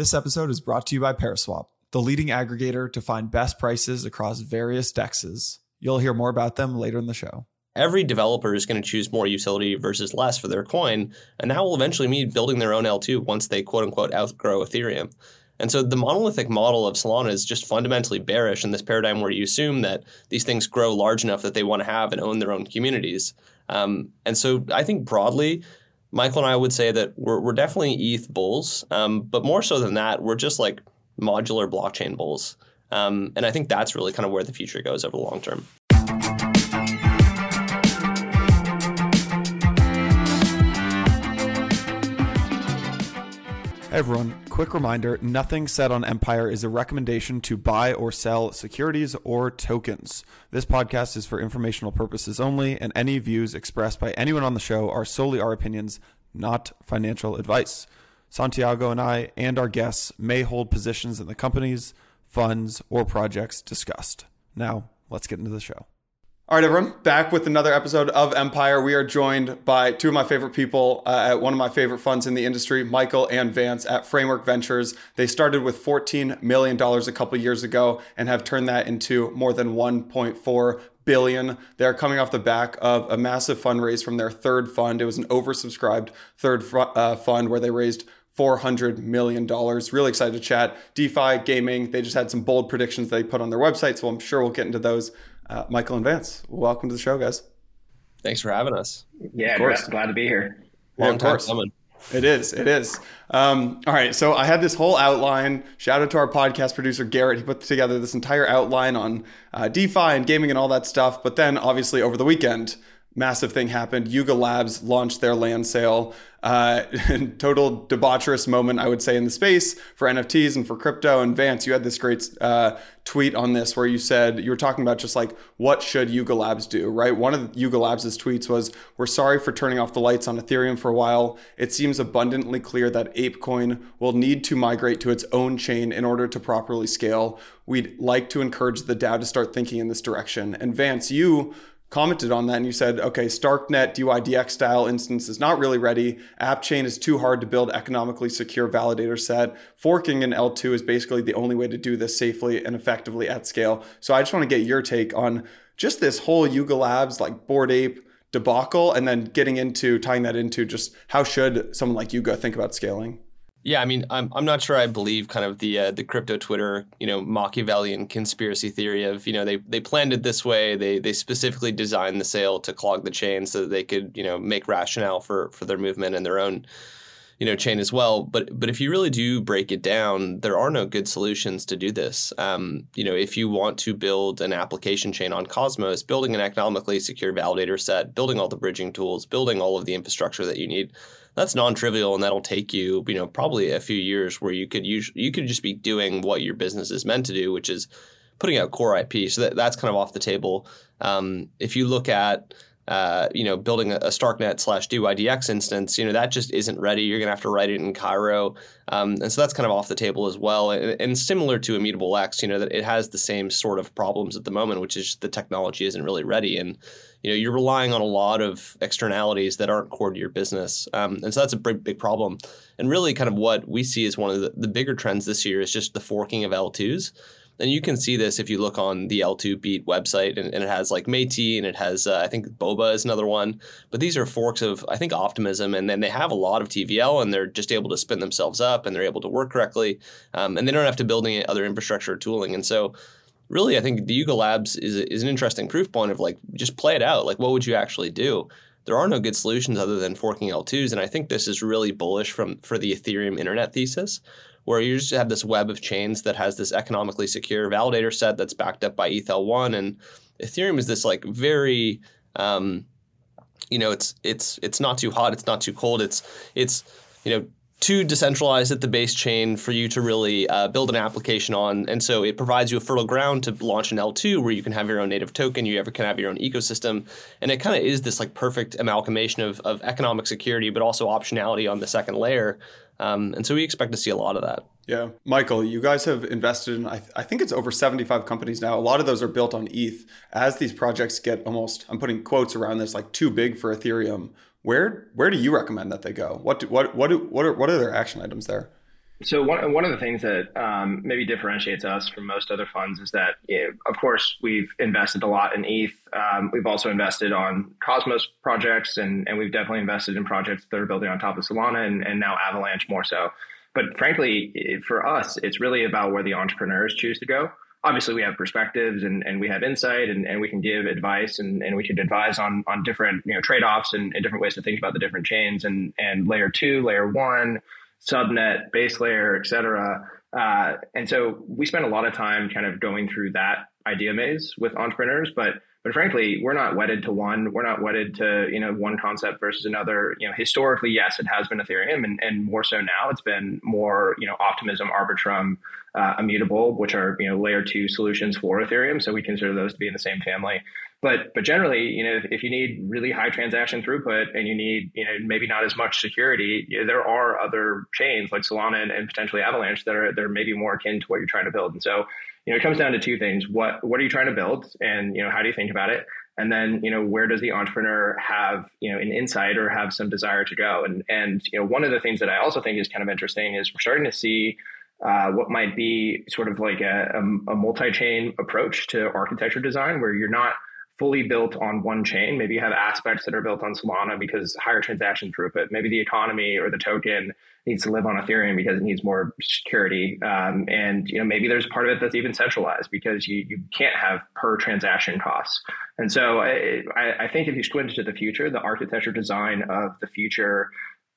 This episode is brought to you by Paraswap, the leading aggregator to find best prices across various dexes. You'll hear more about them later in the show. Every developer is going to choose more utility versus less for their coin, and that will eventually mean building their own L2 once they quote unquote outgrow Ethereum. And so the monolithic model of Solana is just fundamentally bearish in this paradigm where you assume that these things grow large enough that they want to have and own their own communities. Um, and so I think broadly, Michael and I would say that we're, we're definitely ETH bulls, um, but more so than that, we're just like modular blockchain bulls. Um, and I think that's really kind of where the future goes over the long term. Hey everyone, quick reminder nothing said on Empire is a recommendation to buy or sell securities or tokens. This podcast is for informational purposes only, and any views expressed by anyone on the show are solely our opinions, not financial advice. Santiago and I and our guests may hold positions in the companies, funds, or projects discussed. Now, let's get into the show. All right, everyone, back with another episode of Empire. We are joined by two of my favorite people uh, at one of my favorite funds in the industry, Michael and Vance at Framework Ventures. They started with $14 million a couple years ago and have turned that into more than 1.4 billion. They're coming off the back of a massive fundraise from their third fund. It was an oversubscribed third fr- uh, fund where they raised $400 million. Really excited to chat. DeFi, gaming, they just had some bold predictions they put on their website, so I'm sure we'll get into those uh, Michael and Vance, welcome to the show, guys. Thanks for having us. Yeah, of course. glad to be here. Long yeah, time coming. It is. It is. Um, all right. So I had this whole outline. Shout out to our podcast producer, Garrett. He put together this entire outline on uh, DeFi and gaming and all that stuff. But then, obviously, over the weekend, massive thing happened. Yuga Labs launched their land sale. Uh, total debaucherous moment, I would say, in the space for NFTs and for crypto. And Vance, you had this great uh, tweet on this where you said you were talking about just like what should Yuga Labs do, right? One of Yuga Labs' tweets was, "We're sorry for turning off the lights on Ethereum for a while. It seems abundantly clear that ApeCoin will need to migrate to its own chain in order to properly scale. We'd like to encourage the DAO to start thinking in this direction." And Vance, you commented on that and you said, okay, Starknet DYDX style instance is not really ready. AppChain is too hard to build economically secure validator set. Forking in L2 is basically the only way to do this safely and effectively at scale. So I just want to get your take on just this whole Yuga Labs like Bored Ape debacle and then getting into tying that into just how should someone like Yuga think about scaling? Yeah, I mean, I'm I'm not sure I believe kind of the uh, the crypto Twitter, you know, Machiavellian conspiracy theory of you know they they planned it this way. They they specifically designed the sale to clog the chain so that they could you know make rationale for for their movement and their own you know chain as well. But but if you really do break it down, there are no good solutions to do this. Um, you know, if you want to build an application chain on Cosmos, building an economically secure validator set, building all the bridging tools, building all of the infrastructure that you need that's non-trivial and that'll take you you know probably a few years where you could use you could just be doing what your business is meant to do which is putting out core ip so that, that's kind of off the table um, if you look at uh, you know, building a, a Starknet slash DYDX instance, you know, that just isn't ready. You're going to have to write it in Cairo. Um, and so that's kind of off the table as well. And, and, similar to Immutable X, you know, that it has the same sort of problems at the moment, which is the technology isn't really ready. And, you know, you're relying on a lot of externalities that aren't core to your business. Um, and so that's a big, big problem. And really kind of what we see as one of the, the bigger trends this year is just the forking of L2s and you can see this if you look on the L2 Beat website, and, and it has like Metis and it has uh, I think Boba is another one. But these are forks of I think Optimism, and then they have a lot of TVL, and they're just able to spin themselves up, and they're able to work correctly, um, and they don't have to build any other infrastructure or tooling. And so, really, I think the Yuga Labs is is an interesting proof point of like just play it out. Like, what would you actually do? There are no good solutions other than forking L2s, and I think this is really bullish from for the Ethereum internet thesis, where you just have this web of chains that has this economically secure validator set that's backed up by ETHL1 and Ethereum is this like very um, you know it's it's it's not too hot it's not too cold it's it's you know too decentralized at the base chain for you to really uh, build an application on. And so it provides you a fertile ground to launch an L2 where you can have your own native token, you ever can have your own ecosystem. And it kind of is this like perfect amalgamation of, of economic security, but also optionality on the second layer um, and so we expect to see a lot of that. Yeah. Michael, you guys have invested in, I, th- I, think it's over 75 companies now. A lot of those are built on ETH. As these projects get almost, I'm putting quotes around this, like too big for Ethereum, where where do you recommend that they go? What do, what what do, what are what are their action items there? So one one of the things that um, maybe differentiates us from most other funds is that, you know, of course, we've invested a lot in ETH. Um, we've also invested on Cosmos projects, and and we've definitely invested in projects that are building on top of Solana, and, and now Avalanche more so. But frankly, for us, it's really about where the entrepreneurs choose to go. Obviously, we have perspectives and, and we have insight, and, and we can give advice, and, and we can advise on on different you know trade offs and, and different ways to think about the different chains and and layer two, layer one subnet, base layer, et cetera. Uh, and so we spend a lot of time kind of going through that idea maze with entrepreneurs, but but frankly, we're not wedded to one. We're not wedded to you know one concept versus another. You know, historically, yes, it has been Ethereum, and, and more so now, it's been more you know Optimism, Arbitrum, uh, Immutable, which are you know layer two solutions for Ethereum. So we consider those to be in the same family. But but generally, you know, if, if, you need really high transaction throughput and you need you know maybe not as much security, you know, there are other chains like Solana and, and, potentially Avalanche that are that are maybe more akin to what you're trying to build. And so you know, it comes down to two things: what what are you trying to build, and you know, how do you think about it? And then you know, where does the entrepreneur have you know an insight or have some desire to go? And and you know, one of the things that I also think is kind of interesting is we're starting to see uh, what might be sort of like a, a, a multi-chain approach to architecture design, where you're not fully built on one chain. Maybe you have aspects that are built on Solana because higher transaction throughput. Maybe the economy or the token needs to live on Ethereum because it needs more security. Um, and you know maybe there's part of it that's even centralized because you, you can't have per transaction costs. And so I, I think if you squint into the future, the architecture design of the future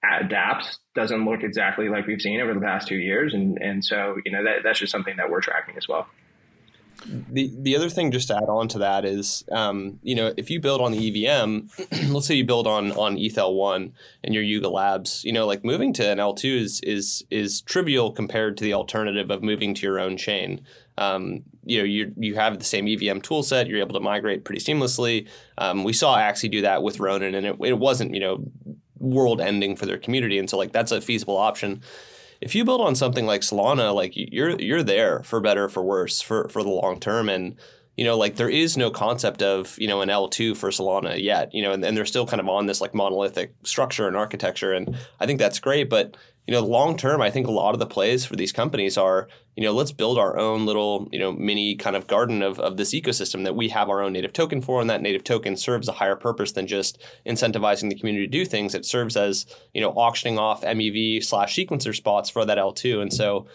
dapps doesn't look exactly like we've seen over the past two years. And and so you know that that's just something that we're tracking as well. The the other thing just to add on to that is, um, you know, if you build on the EVM, let's say you build on on ETHL one and your Yuga Labs, you know, like moving to an L two is is is trivial compared to the alternative of moving to your own chain. Um, you know, you you have the same EVM tool set, you're able to migrate pretty seamlessly. Um, we saw Axie do that with Ronin, and it, it wasn't you know world ending for their community, and so like that's a feasible option if you build on something like Solana, like you're you're there for better for worse for for the long term. And you know, like there is no concept of, you know, an L2 for Solana yet, you know, and, and they're still kind of on this like monolithic structure and architecture. And I think that's great. But you know, long term, I think a lot of the plays for these companies are, you know, let's build our own little, you know, mini kind of garden of, of this ecosystem that we have our own native token for, and that native token serves a higher purpose than just incentivizing the community to do things. It serves as, you know, auctioning off MEV slash sequencer spots for that L2. And so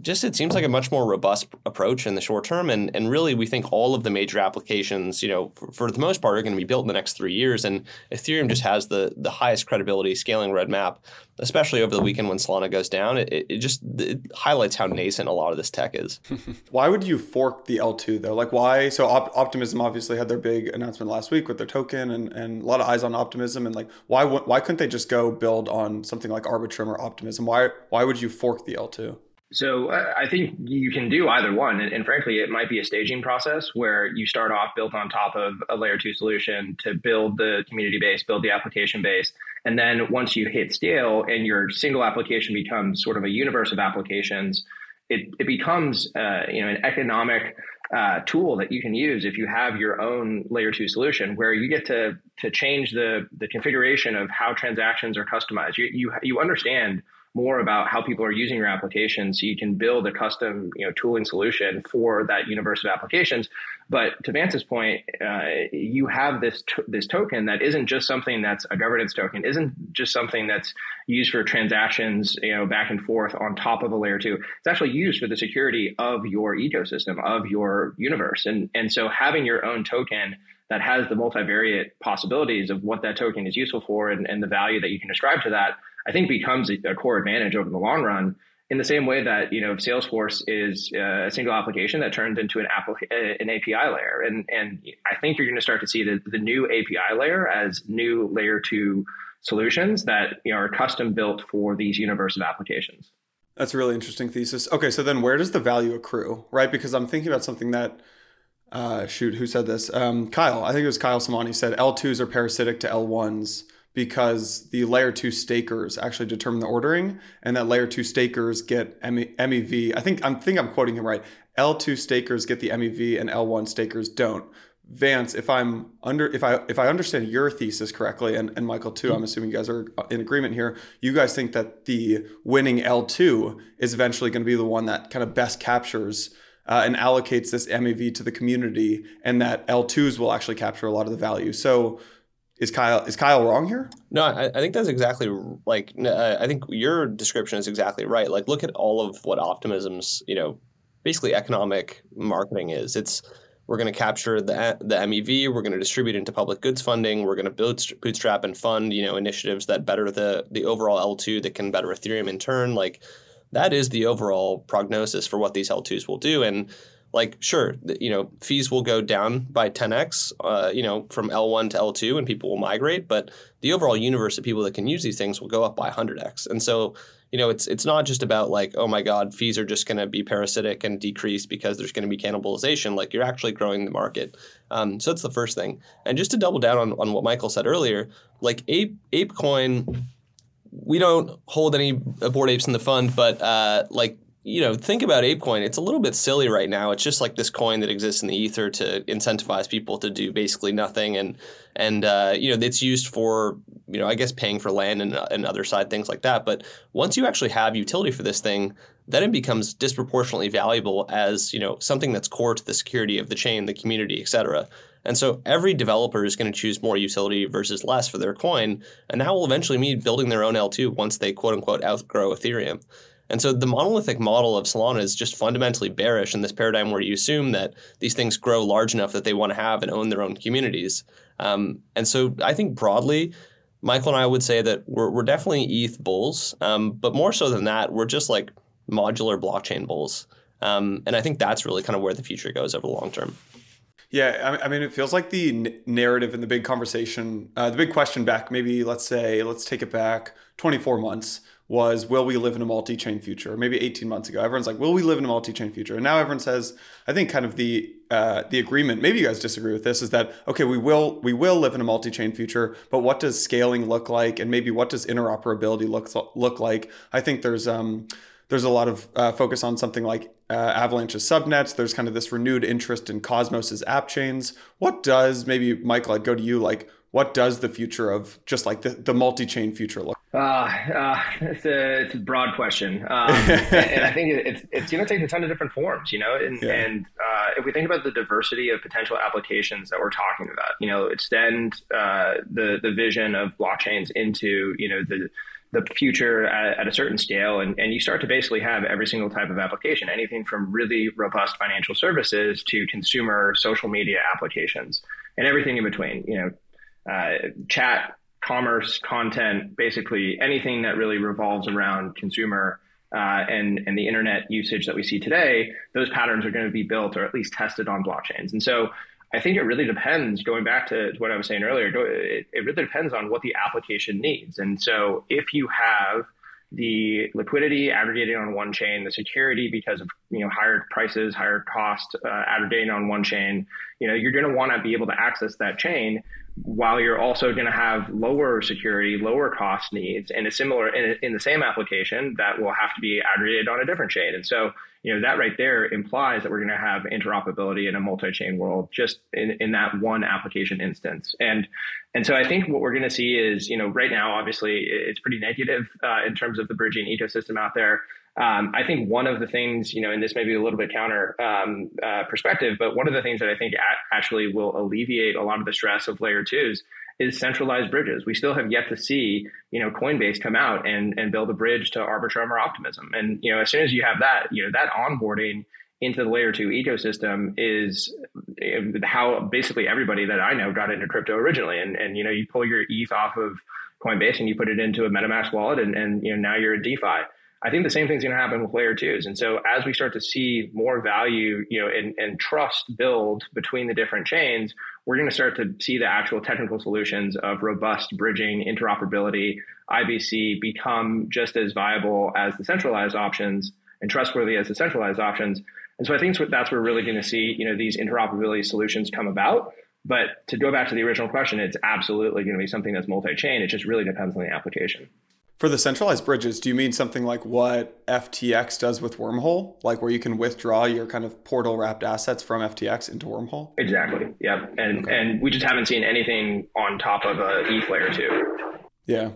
just it seems like a much more robust approach in the short term. And and really we think all of the major applications you know for, for, the most part are going to be built in the next three years. And ethereum just has the the highest credibility scaling roadmap especially over the weekend when solana goes down. It, it just it highlights how nascent a lot of this tech is. Why would you fork the l2 though? Like why? So Op- optimism obviously had their big announcement last week with their token and, and a lot of eyes on optimism. And like why why couldn't they just go build on something like arbitrum or optimism? Why why would you fork the l2 so uh, I think you can do either one, and, and, frankly, it might be a staging process where you start off built on top of a layer two solution to build the community base, build the application base, and then once you hit scale and your single application becomes sort of a universe of applications, it it becomes uh, you know an economic uh, tool that you can use if you have your own layer two solution where you get to to change the the configuration of how transactions are customized. You you you understand more about how people are using your application so you can build a custom you know tooling solution for that universe of applications. But to Vance's point uh, you have this this token that isn't just something that's a governance token isn't just something that's used for transactions you know back and forth on top of a layer 2 it's actually used for the security of your ecosystem of your universe. And and so having your own token that has the multivariate possibilities of what that token is useful for and, and the value that you can ascribe to that I think becomes a, a core advantage over the long run. In the same way that you know Salesforce is uh, a single application that turns into an applica- uh, an API layer, and and I think you're going to start to see the, the new API layer as new layer two solutions that you know, are custom built for these universe of applications. That's a really interesting thesis. Okay, so then where does the value accrue, right? Because I'm thinking about something that, uh, shoot, who said this? Um, Kyle, I think it was Kyle Samani said L2s are parasitic to L1s because the layer two stakers actually determine the ordering, and that layer two stakers get MEV. I think I'm think I'm quoting him right. L2 stakers get the MEV and L1 stakers don't. Vance, if I'm under if I if I understand your thesis correctly, and, and Michael too, I'm assuming you guys are in agreement here. You guys think that the winning L2 is eventually going to be the one that kind of best captures uh, and allocates this MEV to the community, and that L2s will actually capture a lot of the value. So is Kyle is Kyle wrong here? No, I, I think that's exactly like uh, I think your description is exactly right. Like look at all of what optimism's you know basically economic marketing is. It's we're going to capture the the MEV. We're going to distribute into public goods funding. We're going to bootstrap and fund you know initiatives that better the the overall L2 that can better Ethereum in turn. Like that is the overall prognosis for what these L2s will do. And like sure you know fees will go down by 10x uh, you know from l1 to l2 and people will migrate but the overall universe of people that can use these things will go up by 100x and so you know it's it's not just about like oh my god fees are just going to be parasitic and decrease because there's going to be cannibalization. Like you're actually growing the market. Um, so that's the first thing. And just to double down on, on what michael said earlier like ape apecoin we don't hold any bored apes in the fund but uh, like you know, think about ApeCoin. It's a little bit silly right now. It's just like this coin that exists in the ether to incentivize people to do basically nothing, and and uh, you know, it's used for you know, I guess paying for land and, and other side things like that. But once you actually have utility for this thing, then it becomes disproportionately valuable as you know something that's core to the security of the chain, the community, et cetera. And so every developer is going to choose more utility versus less for their coin, and that will eventually mean building their own L2 once they quote unquote outgrow Ethereum. And so the monolithic model of Solana is just fundamentally bearish in this paradigm where you assume that these things grow large enough that they want to have and own their own communities. Um, and so I think broadly, Michael and I would say that we're, we're definitely ETH bulls, um, but more so than that, we're just like modular blockchain bulls. Um, and I think that's really kind of where the future goes over the long term. Yeah, I mean, it feels like the narrative and the big conversation, uh, the big question back, maybe let's say, let's take it back 24 months was will we live in a multi-chain future maybe 18 months ago everyone's like will we live in a multi-chain future and now everyone says i think kind of the uh, the agreement maybe you guys disagree with this is that okay we will we will live in a multi-chain future but what does scaling look like and maybe what does interoperability look look like i think there's um there's a lot of uh, focus on something like uh, Avalanche's subnets. There's kind of this renewed interest in Cosmos's app chains. What does maybe Michael? I'd go to you. Like, what does the future of just like the, the multi-chain future look? Uh, uh, it's a it's a broad question, um, and, and, I think it's it's going to take a ton of different forms, you know. And, yeah. and uh, if we think about the diversity of potential applications that we're talking about, you know, extend uh, the the vision of blockchains into you know the the future at, at, a certain scale, and, and you start to basically have every single type of application, anything from really robust financial services to consumer social media applications, and everything in between. You know, uh, chat commerce, content, basically anything that really revolves around consumer uh, and and the internet usage that we see today, those patterns are going to be built or at least tested on blockchains. And so I think it really depends. Going back to what I was saying earlier, it, it really depends on what the application needs. And so if you have the liquidity aggregating on one chain, the security because of you know higher prices, higher cost uh, aggregating on one chain. You know, you're going to want to be able to access that chain while you're also going to have lower security, lower cost needs, and a similar in, in, the same application that will have to be aggregated on a different chain. And so, you know, that right there implies that we're going to have interoperability in a multi-chain world just in, in that one application instance. And and so I think what we're going to see is, you know, right now, obviously, it's pretty negative uh, in terms of the bridging ecosystem out there. Um, I think one of the things, you know, and this may be a little bit counter um, uh, perspective, but one of the things that I think a- actually will alleviate a lot of the stress of layer twos is centralized bridges. We still have yet to see, you know, Coinbase come out and, and build a bridge to Arbitrum or Optimism. And, you know, as soon as you have that, you know, that onboarding into the layer two ecosystem is eh, how basically everybody that I know got into crypto originally. And, and, you know, you pull your ETH off of Coinbase and you put it into a MetaMask wallet and, and you know, now you're a DeFi. I think the same thing's going to happen with layer twos. And so as we start to see more value, you know, and, and trust build between the different chains, we're going to start to see the actual technical solutions of robust bridging, interoperability, IBC become just as viable as the centralized options and trustworthy as the centralized options. And so I think that's where we're really going to see, you know, these interoperability solutions come about. But to go back to the original question, it's absolutely going to be something that's multi-chain. It just really depends on the application. For the centralized bridges, do you mean something like what FTX does with Wormhole, like where you can withdraw your kind of portal wrapped assets from FTX into Wormhole? Exactly. Yep. And okay. and we just haven't seen anything on top of a ETH layer two. Yeah.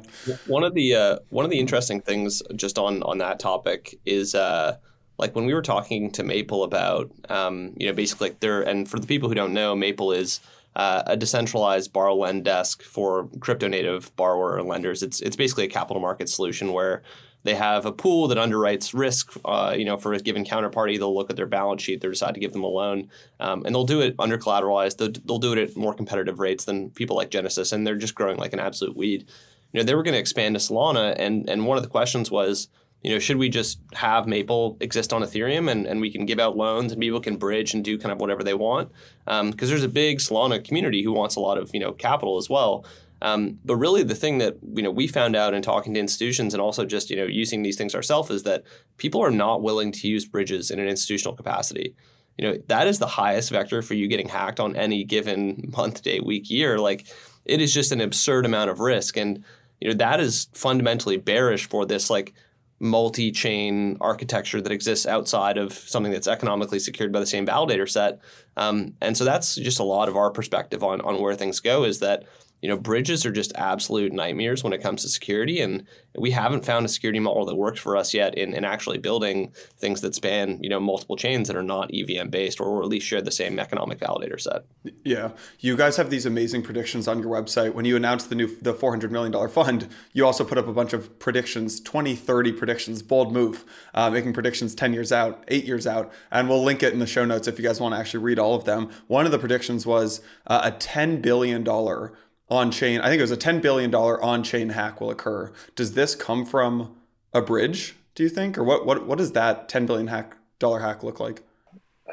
One of the uh, one of the interesting things just on on that topic is uh, like when we were talking to Maple about um, you know basically like there and for the people who don't know, Maple is uh, a decentralized borrow lend desk for crypto native borrower or lenders. It's it's basically a capital market solution where they have a pool that underwrites risk. Uh, you know, for a given counterparty, they'll look at their balance sheet, they decide to give them a loan, um, and they'll do it under collateralized. They'll, they'll do it at more competitive rates than people like Genesis, and they're just growing like an absolute weed. You know, they were going to expand to Solana, and and one of the questions was you know, should we just have Maple exist on Ethereum and, and we can give out loans and people can bridge and do kind of whatever they want? Because um, there's a big Solana community who wants a lot of, you know, capital as well. Um, but really, the thing that you know we found out in talking to institutions and also just you know using these things ourselves is that people are not willing to use bridges in an institutional capacity. You know that is the highest vector for you getting hacked on any given month, day, week, year. Like it is just an absurd amount of risk, and you know that is fundamentally bearish for this like multi-chain architecture that exists outside of something that's economically secured by the same validator set. Um, and so that's just a lot of our perspective on, on where things go is that you know, bridges are just absolute nightmares when it comes to security, and we haven't found a security model that works for us yet in, in actually building things that span, you know, multiple chains that are not EVM based or at least share the same economic validator set. Yeah, you guys have these amazing predictions on your website. When you announced the new the four hundred million dollar fund, you also put up a bunch of predictions, 20, 30 predictions, bold move, uh, making predictions ten years out, eight years out, and we'll link it in the show notes if you guys want to actually read all of them. One of the predictions was uh, a ten billion dollar on chain, I think it was a $10 billion on chain hack will occur. Does this come from a bridge, do you think? Or what, what, what does that $10 billion hack, dollar hack look like?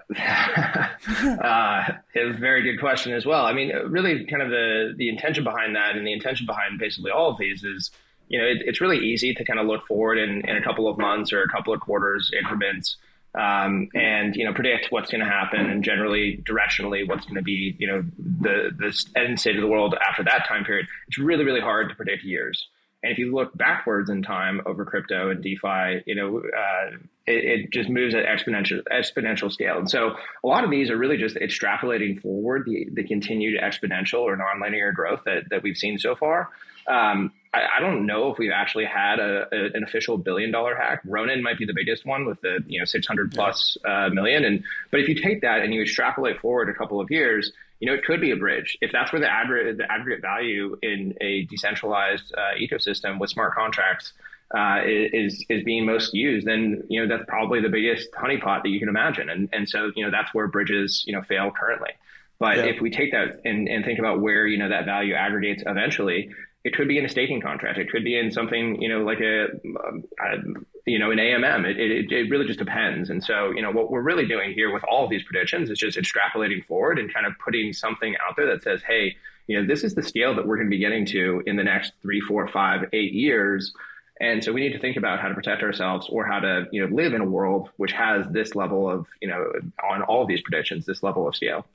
uh, a very good question as well. I mean, really, kind of the the intention behind that, and the intention behind basically all of these is, you know, it, it's really easy to kind of look forward in, in a couple of months or a couple of quarters increments um, and you know predict what's going to happen and generally directionally what's going to be you know the the end state of the world after that time period. It's really really hard to predict years. And if you look backwards in time over crypto and DeFi, you know, uh, it, it, just moves at exponential exponential scale. And so a lot of these are really just extrapolating forward the, the continued exponential or nonlinear growth that, that we've seen so far. Um, I, I, don't know if we've actually had a, a, an official billion dollar hack. Ronin might be the biggest one with the you know 600 plus uh, million. And but if you take that and you extrapolate forward a couple of years, you know it could be a bridge. If that's where the aggregate the aggregate value in a decentralized uh, ecosystem with smart contracts uh, is is being most used, then you know that's probably the biggest honeypot that you can imagine. And and so you know that's where bridges you know fail currently. But yeah. if we take that and, and think about where you know that value aggregates eventually, it could be in a staking contract. It could be in something, you know, like a, a you know, in AMM. It, it, it, really just depends. And so, you know, what we're really doing here with all of these predictions is just extrapolating forward and kind of putting something out there that says, hey, you know, this is the scale that we're going to be getting to in the next three, four, five, eight years. And so we need to think about how to protect ourselves or how to, you know, live in a world which has this level of, you know, on all of these predictions, this level of scale.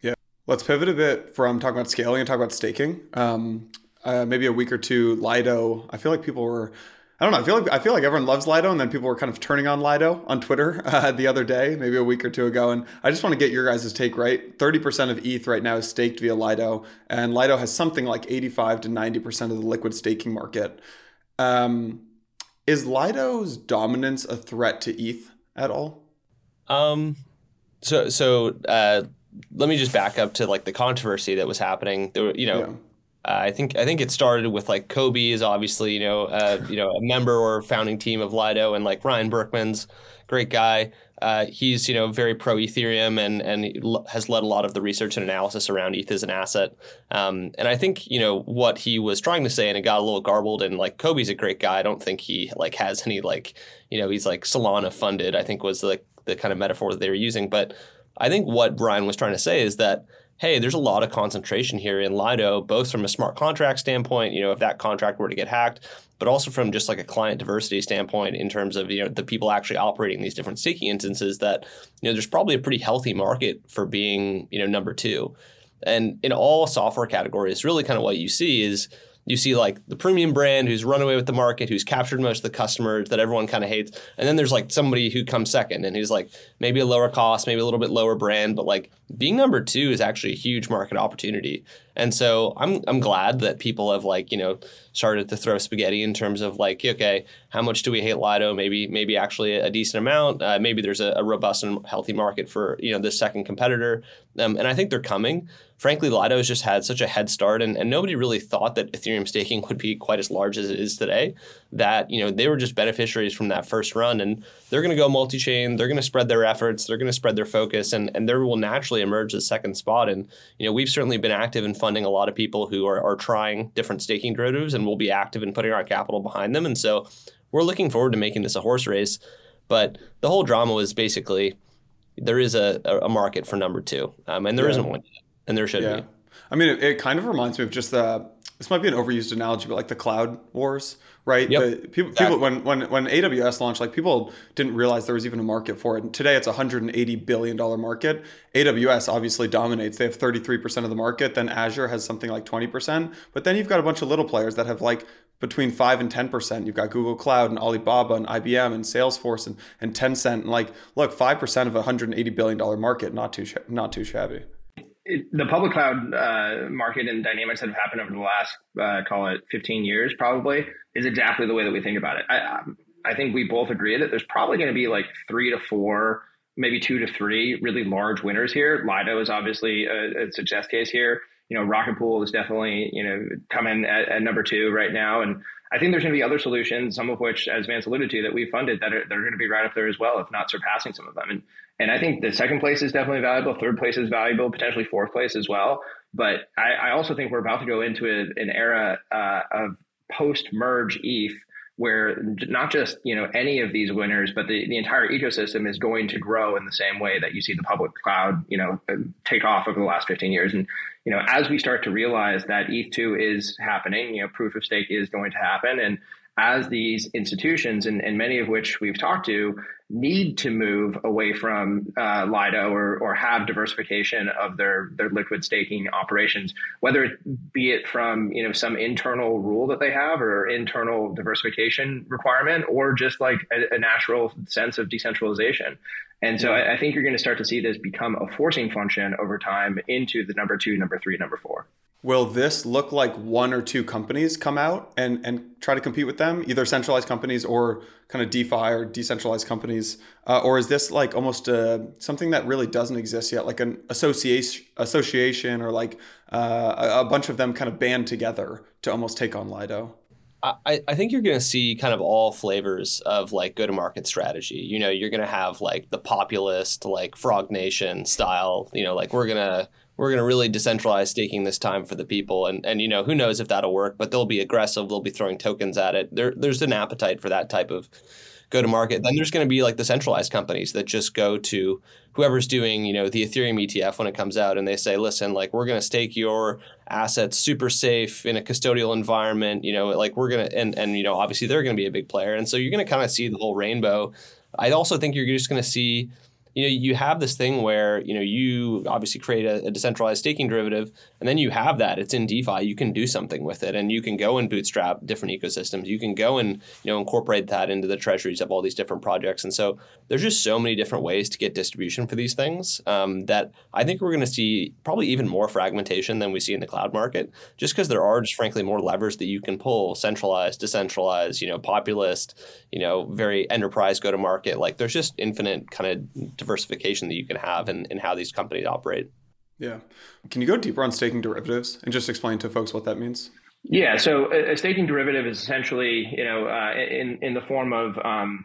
Yeah. Let's pivot a bit from talking about scaling and talk about staking. Um, uh, maybe a week or two, Lido. I feel like people were. I don't know. I feel like I feel like everyone loves Lido, and then people were kind of turning on Lido on Twitter uh, the other day, maybe a week or two ago. And I just want to get your guys' take. Right, thirty percent of ETH right now is staked via Lido, and Lido has something like eighty-five to ninety percent of the liquid staking market. Um, is Lido's dominance a threat to ETH at all? Um, so so uh, let me just back up to like the controversy that was happening. There, were, you know. Yeah uh, I think I think it started with like Cobie is obviously you know uh, you know a member or founding team of Lido and like Ryan Berckmans great guy. Uh, he's you know very pro Ethereum and and has led a lot of the research and analysis around ETH as an asset. Um, and I think you know what he was trying to say, and it got a little garbled. And like Cobie's a great guy. I don't think he like has any like you know he's like Solana funded. I think was like the kind of metaphor that they were using. But I think what Brian was trying to say is that hey, there's a lot of concentration here in Lido, both from a smart contract standpoint, you know, if that contract were to get hacked, but also from just like a client diversity standpoint in terms of, you know, the people actually operating these different staking instances that, you know, there's probably a pretty healthy market for being, you know, number two. And in all software categories, really kind of what you see is, you see like the premium brand who's run away with the market, who's captured most of the customers that everyone kind of hates, and then there's like somebody who comes second and he's like maybe a lower cost, maybe a little bit lower brand, but like being number two is actually a huge market opportunity. And so I'm I'm glad that people have like you know started to throw spaghetti in terms of like okay how much do we hate Lido? Maybe maybe actually a decent amount. Uh, maybe there's a, a, robust and healthy market for you know this second competitor. Um, and I think they're coming frankly, Lido has just had such a head start, and, and nobody really thought that Ethereum staking would be quite as large as it is today. That you know they were just beneficiaries from that first run, and they're going to go multi-chain. They're going to spread their efforts. They're going to spread their focus, and and there will naturally emerge the second spot. And you know we've certainly been active in funding a lot of people who are, are trying different staking derivatives, and we'll be active in putting our capital behind them. And so we're looking forward to making this a horse race. But the whole drama was basically there is a, a market for number two, um, and there yeah. not one yet and there should yeah. be. I mean, it, it, kind of reminds me of just the. This might be an overused analogy, but like the cloud wars, right? Yep. The, people, exactly. people, when when when AWS launched, like people didn't realize there was even a market for it. And today, it's a hundred and eighty billion dollar market. AWS obviously dominates; they have thirty three percent of the market. Then Azure has something like twenty percent. But then you've got a bunch of little players that have like between five and ten percent. You've got Google Cloud and Alibaba and IBM and Salesforce and, and Tencent. And like, look, five percent of a hundred and eighty billion dollar market, not too not too shabby it, the public cloud uh, market and dynamics that have happened over the last, uh, call it 15 years, probably is exactly the way that we think about it. I, I think we both agree that there's probably going to be like three to four, maybe two to three really large winners here. Lido is obviously a, a success case here. You know, Rocket Pool is definitely, you know, coming at, at number two right now. And I think there's going to be other solutions, some of which, as Vance alluded to, that we funded that are, that are going to be right up there as well, if not surpassing some of them. And and I think the second place is definitely valuable. Third place is valuable, potentially fourth place as well. But I, I also think we're about to go into a, an era uh, of post merge ETH where not just you know any of these winners, but the, the entire ecosystem is going to grow in the same way that you see the public cloud you know take off over the last 15 years. And you know as we start to realize that ETH2 is happening, you know proof of stake is going to happen, and as these institutions and, and many of which we've talked to need to move away from uh, Lido or, or have diversification of their, their liquid staking operations, whether it be it from you know some internal rule that they have or internal diversification requirement, or just like a, a natural sense of decentralization. And so I, I think you're going to start to see this become a forcing function over time into the number two, number three, number four. Will this look like one or two companies come out and, and try to compete with them, either centralized companies or kind of DeFi or decentralized companies? Uh, or is this like almost a, uh, something that really doesn't exist yet, like an association, association or like uh, a, bunch of them kind of band together to almost take on Lido? I, I think you're going to see kind of all flavors of like go to market strategy. You know, you're going to have like the populist, like Frog Nation style, you know, like we're going to we're going to really decentralize staking this time for the people. And, and, you know, who knows if that'll work, but they'll be aggressive. They'll be throwing tokens at it. There, there's an appetite for that type of go to market. Then there's going to be like the centralized companies that just go to whoever's doing, you know, the Ethereum ETF when it comes out and they say, listen, like we're going to stake your assets super safe in a custodial environment, you know, like we're going to, and, and, you know, obviously they're going to be a big player. And so you're going to kind of see the whole rainbow. I also think you're just going to see you know you have this thing where you know you obviously create a, a, decentralized staking derivative and then you have that. It's in defi. You can do something with it and you can go and bootstrap different ecosystems. You can go and you know incorporate that into the treasuries of all these different projects. And so there's just so many different ways to get distribution for these things um, that i think we're going to see probably even more fragmentation than we see in the cloud market just because there are just frankly more levers that you can pull centralized decentralized you know populist you know very enterprise go to market like there's just infinite kind of diversification that you can have in, in how these companies operate. Yeah. Can you go deeper on staking derivatives and just explain to folks what that means? Yeah. So a, staking derivative is essentially, you know, uh, in in the form of um,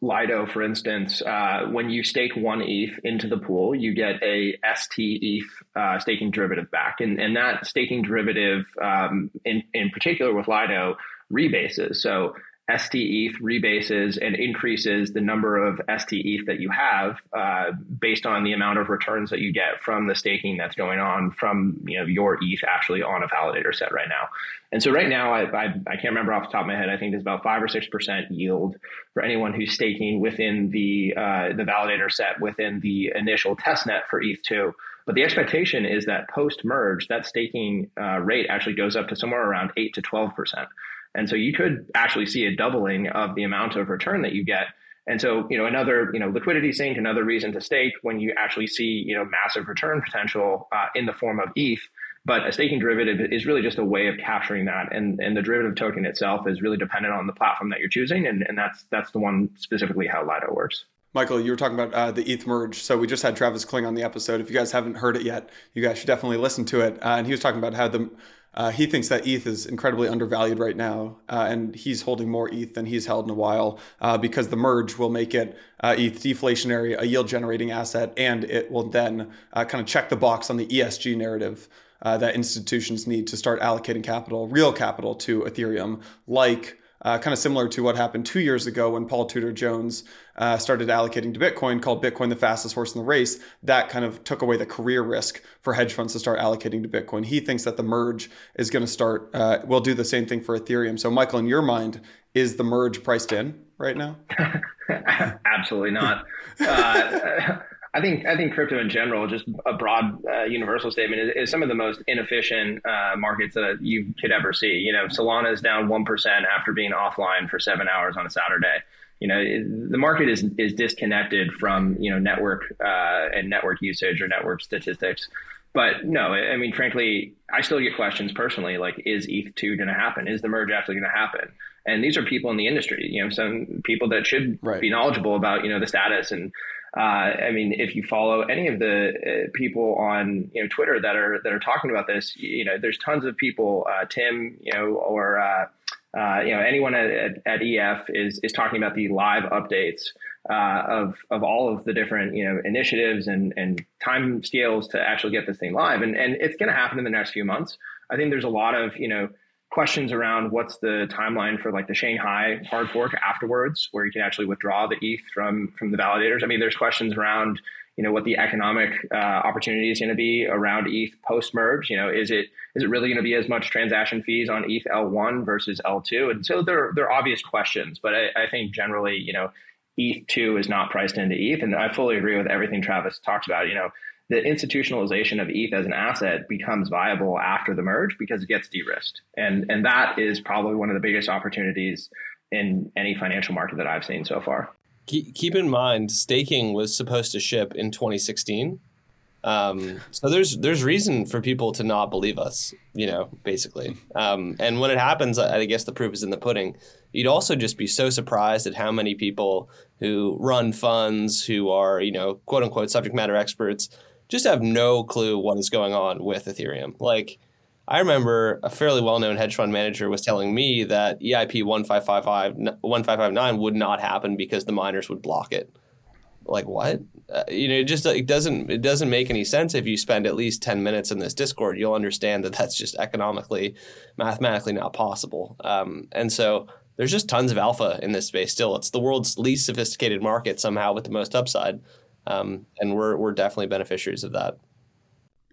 Lido, for instance, uh, when you stake one ETH into the pool, you get a ST ETH uh, staking derivative back, and and that staking derivative, um, in in particular with Lido, rebases. So STETH rebases and increases the number of STETH that you have uh, based on the amount of returns that you get from the staking that's going on from you know your ETH actually on a validator set right now. And so right now, I, I, I can't remember off the top of my head. I think there's about five or six percent yield for anyone who's staking within the uh, the validator set within the initial testnet for ETH2. But the expectation is that post merge, that staking uh, rate actually goes up to somewhere around eight to twelve percent. And so you could actually see a doubling of the amount of return that you get. And so, you know, another, you know, liquidity sink, another reason to stake when you actually see, you know, massive return potential uh, in the form of ETH. But a staking derivative is really just a way of capturing that. And, and the derivative token itself is really dependent on the platform that you're choosing. And, and that's, that's the one specifically how Lido works. Michael, you were talking about uh, the ETH merge. So we just had Travis Kling on the episode. If you guys haven't heard it yet, you guys should definitely listen to it. Uh, and he was talking about how the uh, he thinks that ETH is incredibly undervalued right now, uh, and he's holding more ETH than he's held in a while uh, because the merge will make it uh, ETH deflationary, a yield generating asset, and it will then uh, kind of check the box on the ESG narrative uh, that institutions need to start allocating capital, real capital, to Ethereum, like uh, kind of similar to what happened two years ago when Paul Tudor Jones uh, started allocating to Bitcoin, called Bitcoin the fastest horse in the race. That kind of took away the career risk for hedge funds to start allocating to Bitcoin. He thinks that the merge is going to start, uh, will do the same thing for Ethereum. So, Michael, in your mind, is the merge priced in right now? Absolutely not. Uh, I think I think crypto in general, just a broad uh, universal statement, is, is, some of the most inefficient uh, markets that you could ever see. You know, Solana is down one percent after being offline for seven hours on a Saturday. You know, it, the market is is disconnected from you know network uh, and network usage or network statistics. But no, I mean, frankly, I still get questions personally, like, is ETH two going to happen? Is the merge actually going to happen? And these are people in the industry, you know, some people that should right. be knowledgeable about you know the status and uh, I mean, if you follow any of the uh, people on you know Twitter that are that are talking about this, you know, there's tons of people. Uh, Tim, you know, or uh, you know, anyone at, at, at, EF is is talking about the live updates uh, of of all of the different you know initiatives and and time scales to actually get this thing live, and and it's going to happen in the next few months. I think there's a lot of you know questions around what's the timeline for like the Shanghai hard fork afterwards, where you can actually withdraw the ETH from from the validators. I mean, there's questions around you know what the economic uh, opportunity is going to be around ETH post merge. You know, is it is it really going to be as much transaction fees on ETH L1 versus L2? And so there there are obvious questions, but I, I think generally, you know, ETH two is not priced into ETH, and I fully agree with everything Travis talks about. You know, the institutionalization of ETH as an asset becomes viable after the merge because it gets de-risked. And, and that is probably one of the biggest opportunities in any financial market that I've seen so far. Keep in mind, staking was supposed to ship in 2016. Um, so there's there's reason for people to not believe us, you know, basically. Um, and when it happens, I guess the proof is in the pudding. You'd also just be so surprised at how many people who run funds, who are you know quote unquote subject matter experts, just have no clue what is going on with Ethereum. Like, I remember a fairly well-known hedge fund manager was telling me that EIP 1555, 1559 would not happen because the miners would block it. Like what? Uh, you know, it just it doesn't it doesn't make any sense if you spend at least 10 minutes in this Discord, you'll understand that that's just economically, mathematically not possible. Um, and so there's just tons of alpha in this space still. It's the world's least sophisticated market somehow with the most upside. Um, and we're we're definitely beneficiaries of that.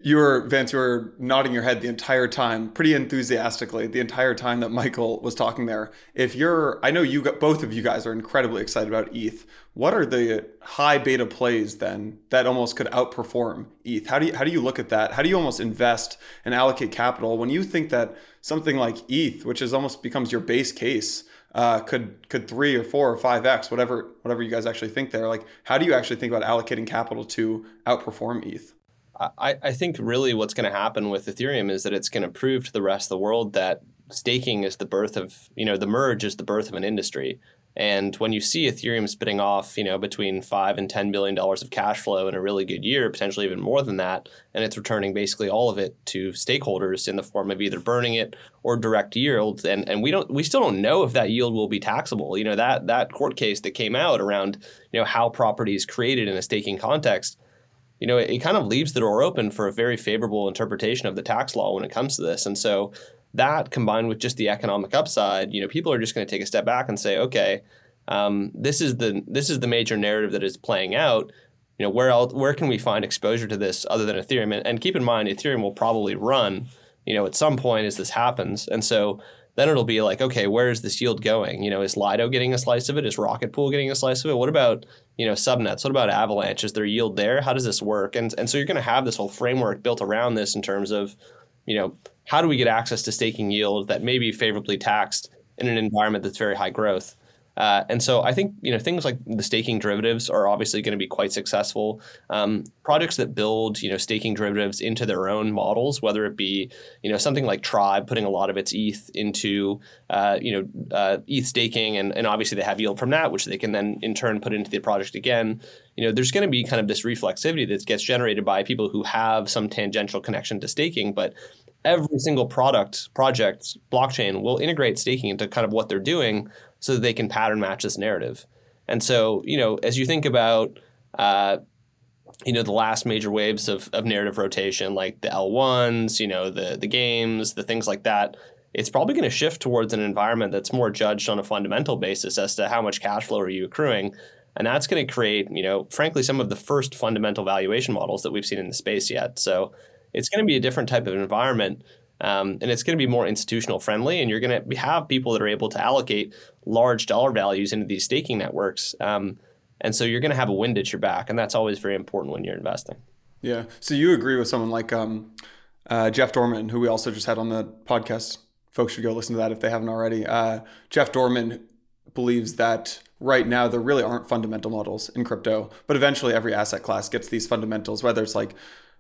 You were Vance. You were nodding your head the entire time, pretty enthusiastically, the entire time that Michael was talking there. If you're, I know you got both of you guys are incredibly excited about ETH. What are the high beta plays then that almost could outperform ETH? How do you how do you look at that? How do you almost invest and allocate capital when you think that something like ETH, which is almost becomes your base case, uh, could could three or four or five x whatever whatever you guys actually think there like how do you actually think about allocating capital to outperform eth I, I think really what's going to happen with ethereum is that it's going to prove to the rest of the world that staking is the birth of you know the merge is the birth of an industry and when you see Ethereum spitting off, you know, between five and ten billion dollars of cash flow in a really good year, potentially even more than that, and it's returning basically all of it to stakeholders in the form of either burning it or direct yield, and and we don't we still don't know if that yield will be taxable. You know that that court case that came out around you know how property is created in a staking context, you know, it, it kind of leaves the door open for a very favorable interpretation of the tax law when it comes to this, and so that combined with just the economic upside, you know, people are just going to take a step back and say, okay, um, this is the this is the major narrative that is playing out. You know, where else, where can we find exposure to this other than Ethereum? And, and keep in mind, Ethereum will probably run, you know, at some point as this happens, and so then it'll be like, okay, where is this yield going? You know, is Lido getting a slice of it? Is Rocket Pool getting a slice of it? What about you know subnets? What about Avalanche? Is there yield there? How does this work? And and so you're going to have this whole framework built around this in terms of, you know, how do we get access to staking yield that may be favorably taxed in an environment that's very high growth? Uh, and so I think you know things like the staking derivatives are obviously going to be quite successful. Um, projects that build you know staking derivatives into their own models, whether it be you know something like Tribe putting a lot of its ETH into uh, you know uh, ETH staking, and, and obviously they have yield from that, which they can then in turn put into the project again. You know, there's going to be kind of this reflexivity that gets generated by people who have some tangential connection to staking, but every single product project blockchain will integrate staking into kind of what they're doing so that they can pattern match this narrative. And so, you know, as you think about, uh, you know, the last major waves of, of narrative rotation, like the L1s, you know, the the games, the things like that, it's probably going to shift towards an environment that's more judged on a fundamental basis as to how much cash flow are you accruing. And that's going to create, you know, frankly, some of the first fundamental valuation models that we've seen in the space yet. So it's going to be a different type of environment. Um, and it's going to be more institutional friendly, and you're going to have people that are able to allocate large dollar values into these staking networks. Um, and so you're going to have a wind at your back, and that's always very important when you're investing. Yeah. So you agree with someone like um, uh, Jeff Dorman, who we also just had on the podcast. Folks should go listen to that if they haven't already. Uh, Jeff Dorman believes that right now there really aren't fundamental models in crypto, but eventually every asset class gets these fundamentals, whether it's like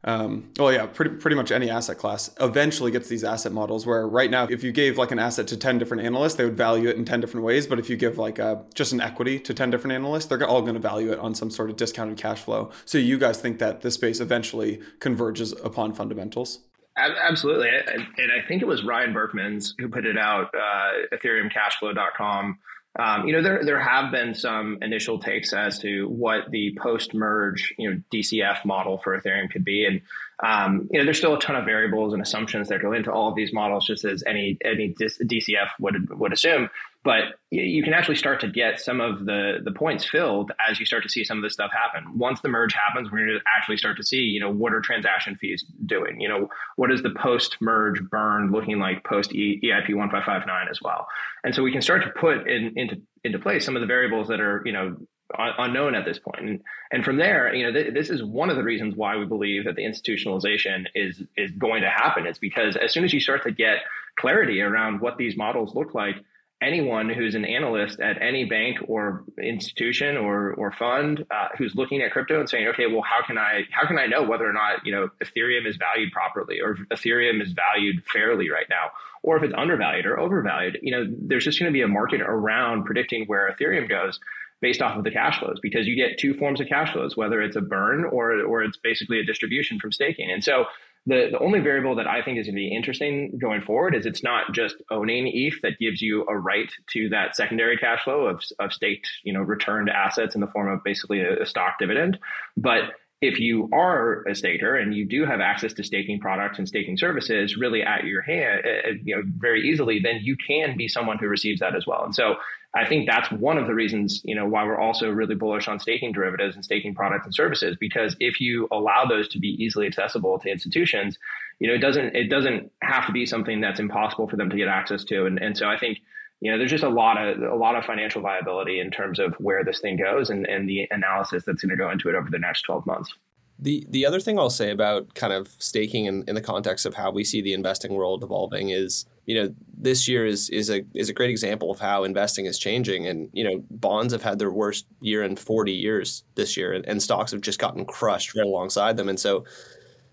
um, well, yeah, pretty, pretty much any asset class eventually gets these asset models where right now, if you gave like an asset to 10 different analysts, they would value it in 10 different ways. But if you give like a, just an equity to 10 different analysts, they're all going to value it on some sort of discounted cash flow. So you guys think that this space eventually converges upon fundamentals? Absolutely. And I think it was Ryan Berckmans who put it out, uh, ethereumcashflow.com um, you know, there there have been some initial takes as to what the post merge, you know, DCF model for Ethereum could be, and um, you know, there's still a ton of variables and assumptions that go into all of these models, just as any any DCF would would assume. But you can actually start to get some of the the points filled as you start to see some of this stuff happen. Once the merge happens, we're going to actually start to see, you know, what are transaction fees doing? You know, what is the post merge burn looking like post EIP one five five nine as well? And so we can start to put in, into into place some of the variables that are, you know, unknown at this point. And, and from there, you know, th- this is one of the reasons why we believe that the institutionalization is is going to happen. It's because as soon as you start to get clarity around what these models look like, anyone who's an analyst at any bank or institution or or fund uh, who's looking at crypto and saying, okay, well, how can I how can I know whether or not you know Ethereum is valued properly or Ethereum is valued fairly right now, or if it's undervalued or overvalued? You know, there's just going to be a market around predicting where Ethereum goes based off of the cash flows because you get two forms of cash flows, whether it's a burn or or it's basically a distribution from staking. And so the, the only variable that I think is going to be interesting going forward is it's not just owning ETH that gives you a right to that secondary cash flow of, of staked, you know, returned assets in the form of basically a, a stock dividend, but if you are a staker and you do have access to staking products and staking services really at your hand, uh, uh, you know, very easily, then you can be someone who receives that as well. And so I think that's one of the reasons, you know, why we're also really bullish on staking derivatives and staking products and services, because if you allow those to be easily accessible to institutions, you know, it doesn't, it doesn't have to be something that's impossible for them to get access to. And, and so I think, you know, there's just a lot of, a lot of financial viability in terms of where this thing goes and, and the analysis that's going to go into it over the next 12 months. The the other thing I'll say about kind of staking in, in the context of how we see the investing world evolving is, you know, this year is is a is a great example of how investing is changing. And, you know, bonds have had their worst year in 40 years this year and, and stocks have just gotten crushed right alongside them. And so,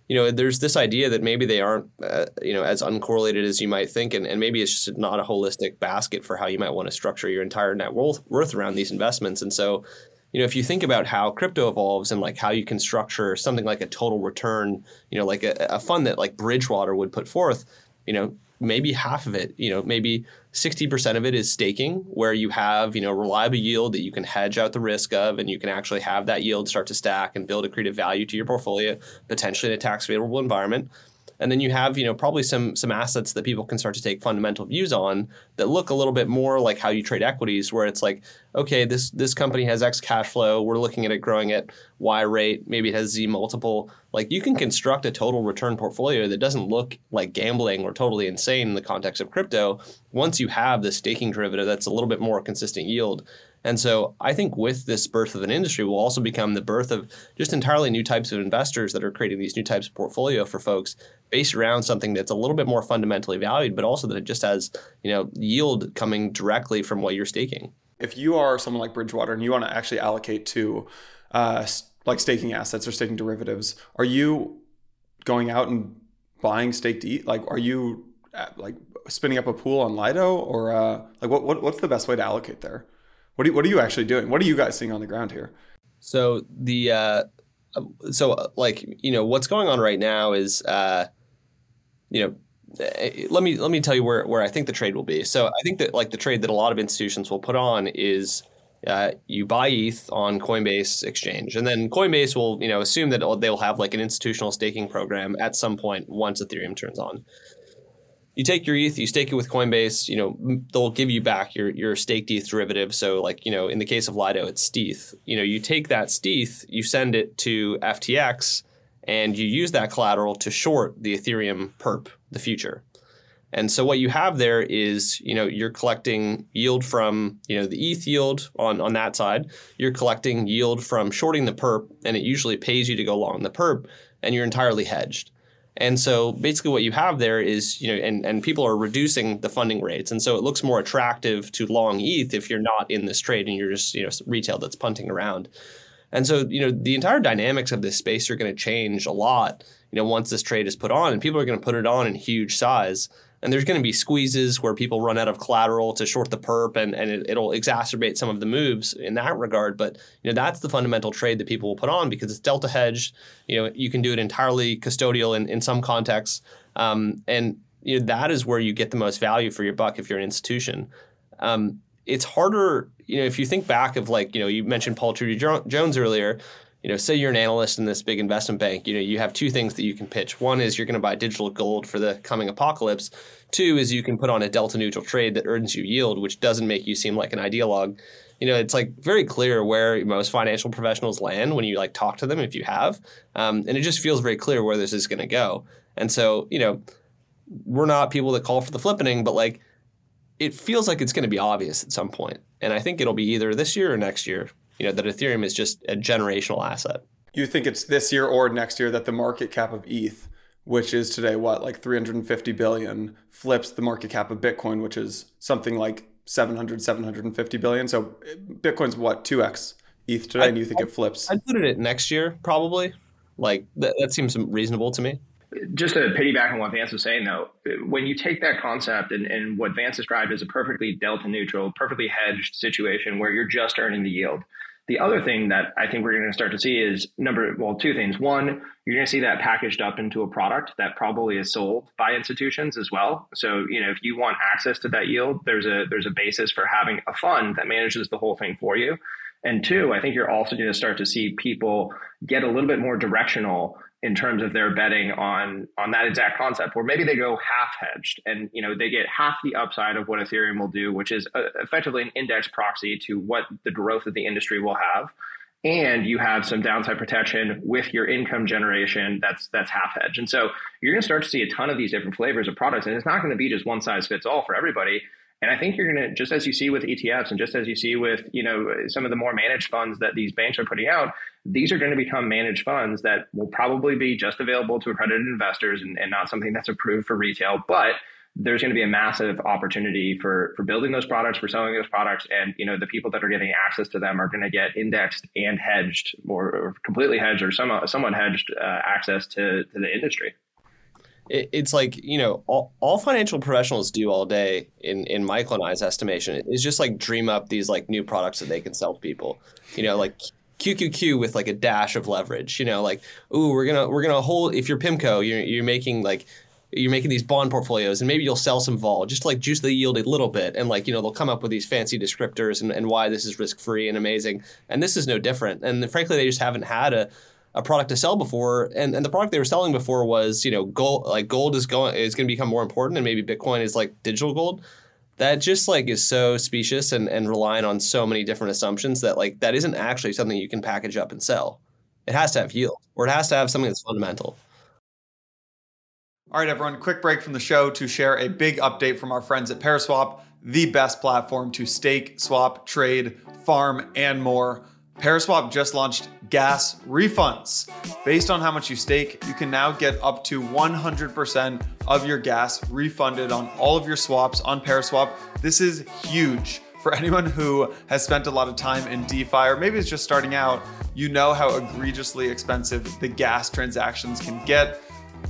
you know, there's this idea that maybe they aren't, uh, you know, as uncorrelated as you might think, and, and maybe it's just not a holistic basket for how you might want to structure your entire net worth, worth around these investments. And so, you know, if you think about how crypto evolves and like how you can structure something like a total return, you know, like a, a fund that like Bridgewater would put forth, you know, maybe half of it, you know, maybe 60% of it is staking where you have, you know, reliable yield that you can hedge out the risk of and you can actually have that yield start to stack and build accretive value to your portfolio, potentially in a tax favorable environment. And then you have you know probably some some assets that people can start to take fundamental views on that look a little bit more like how you trade equities where it's like okay this this company has x cash flow. We're looking at it growing at y rate maybe it has z multiple. Like you can construct a total return portfolio that doesn't look like gambling or totally insane in the context of crypto once you have the staking derivative that's a little bit more consistent yield and so I think with this birth of an industry will also become the birth of just entirely new types of investors that are creating these new types of portfolio for folks based around something that's a little bit more fundamentally valued, but also that it just has, you know, yield coming directly from what you're staking. If you are someone like Bridgewater and you want to actually allocate to uh, like staking assets or staking derivatives, are you going out and buying staked ETH? Like, are you uh, like spinning up a pool on Lido or uh, like what, what what's the best way to allocate there? What are, what are you actually doing? What are you guys seeing on the ground here? So the uh, so uh, like you know what's going on right now is uh, you know eh, let me let me tell you where where I think the trade will be. So I think that like the trade that a lot of institutions will put on is uh, you buy ETH on Coinbase exchange, and then Coinbase will you know assume that they'll have like an institutional staking program at some point once Ethereum turns on you take your ETH, you stake it with Coinbase. You know they'll give you back your your staked ETH derivative. So like you know in the case of Lido, it's stETH. You know you take that stETH, you send it to FTX, and you use that collateral to short the Ethereum perp, the future. And so what you have there is, you know, you're collecting yield from, you know, the ETH yield on, on that side. You're collecting yield from shorting the perp, and it usually pays you to go long the perp, and you're entirely hedged. And so basically what you have there is, you know, and, and people are reducing the funding rates. And so it looks more attractive to long ETH if you're not in this trade and you're just, you know, retail that's punting around. And so, you know, the entire dynamics of this space are going to change a lot, you know, once this trade is put on and people are going to put it on in huge size and there's going to be squeezes where people run out of collateral to short the perp and, and it, will exacerbate some of the moves in that regard. But you know that's the fundamental trade that people will put on because it's delta hedged you know you can do it entirely custodial in, in some contexts. Um, and you know that is where you get the most value for your buck if you're an institution. Um, it's harder you know if you think back of like you know you mentioned Paul Tudor Jones earlier you know, say you're an analyst in this big investment bank, you know, you have two things that you can pitch. One is you're going to buy digital gold for the coming apocalypse. Two is you can put on a delta neutral trade that earns you yield, which doesn't make you seem like an ideologue. You know, it's like very clear where most financial professionals land when you like talk to them if you have, um, and it just feels very clear where this is going to go. And so, you know, we're not people that call for the flippening, but like it feels like it's going to be obvious at some point. And I think it'll be either this year or next year you know that Ethereum is just a generational asset. You think it's this year or next year that the market cap of ETH, which is today what like 350 billion, flips the market cap of Bitcoin, which is something like 700 750 billion. So Bitcoin's what 2x ETH today, i and you think i it flips? I'd put it at next year probably. Like that, that seems reasonable to me just to piggyback on what Vance was saying, though, when you take that concept and, and, what Vance described as a perfectly delta neutral, perfectly hedged situation where you're just earning the yield, the other thing that I think we're going to start to see is number, well, two things. One, you're going to see that packaged up into a product that probably is sold by institutions as well. So, you know, if you want access to that yield, there's a there's a basis for having a fund that manages the whole thing for you. And two, I think you're also going to start to see people get a little bit more directional in terms of their betting on on that exact concept or maybe they go half hedged and you know they get half the upside of what ethereum will do which is uh, effectively an index proxy to what the growth of the industry will have. And you have some downside protection with your income generation that's that's half hedged and so you're going to start to see a ton of these different flavors of products and it's not going to be just one size fits all for everybody and I think you're going to, just as you see with ETFs and just as you see with, you know, some of the more managed funds that these banks are putting out, these are going to become managed funds that will probably be just available to accredited investors and, and not something that's approved for retail. But there's going to be a massive opportunity for for building those products, for selling those products, and you know the people that are getting access to them are going to get indexed and hedged, or, or completely hedged, or some somewhat hedged uh, access to to the industry it, it's like you know all, all financial professionals do all day in in Michael and I's estimation is just like dream up these like new products that they can sell to people. You know, like QQQ with like a dash of leverage. You know, like ooh, we're gonna we're gonna hold if you're PIMCO, you're you're making like you're making these bond portfolios and maybe you'll sell some vol just to like juice the yield a little bit and like you know they'll come up with these fancy descriptors and, and why this is risk free and amazing and this is no different and frankly they just haven't had a a product to sell before, and, and the product they were selling before was you know gold like gold is going is going to become more important, and maybe Bitcoin is like digital gold. That just like is so specious and and relying on so many different assumptions that like that isn't actually something you can package up and sell. It has to have yield, or it has to have something that's fundamental. All right, everyone, quick break from the show to share a big update from our friends at Paraswap, the best platform to stake, swap, trade, farm, and more. Paraswap just launched gas refunds. Based on how much you stake, you can now get up to 100% of your gas refunded on all of your swaps on Paraswap. This is huge. For anyone who has spent a lot of time in DeFi or maybe is just starting out, you know how egregiously expensive the gas transactions can get.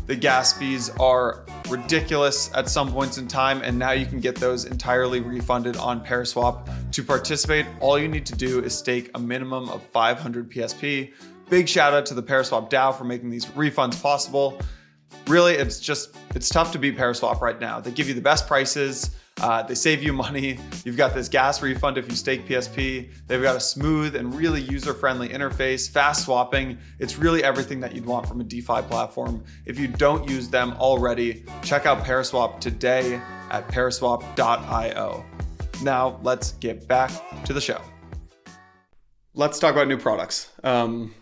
The gas fees are ridiculous at some points in time, and now you can get those entirely refunded on Paraswap. To participate, all you need to do is stake a minimum of 500 PSP. Big shout out to the Paraswap DAO for making these refunds possible. Really, it's just it's tough to beat Paraswap right now. They give you the best prices. Uh, they save you money. You've got this gas refund if you stake PSP. They've got a smooth and really user friendly interface, fast swapping. It's really everything that you'd want from a DeFi platform. If you don't use them already, check out Paraswap today at paraswap.io. Now, let's get back to the show. Let's talk about new products. Um,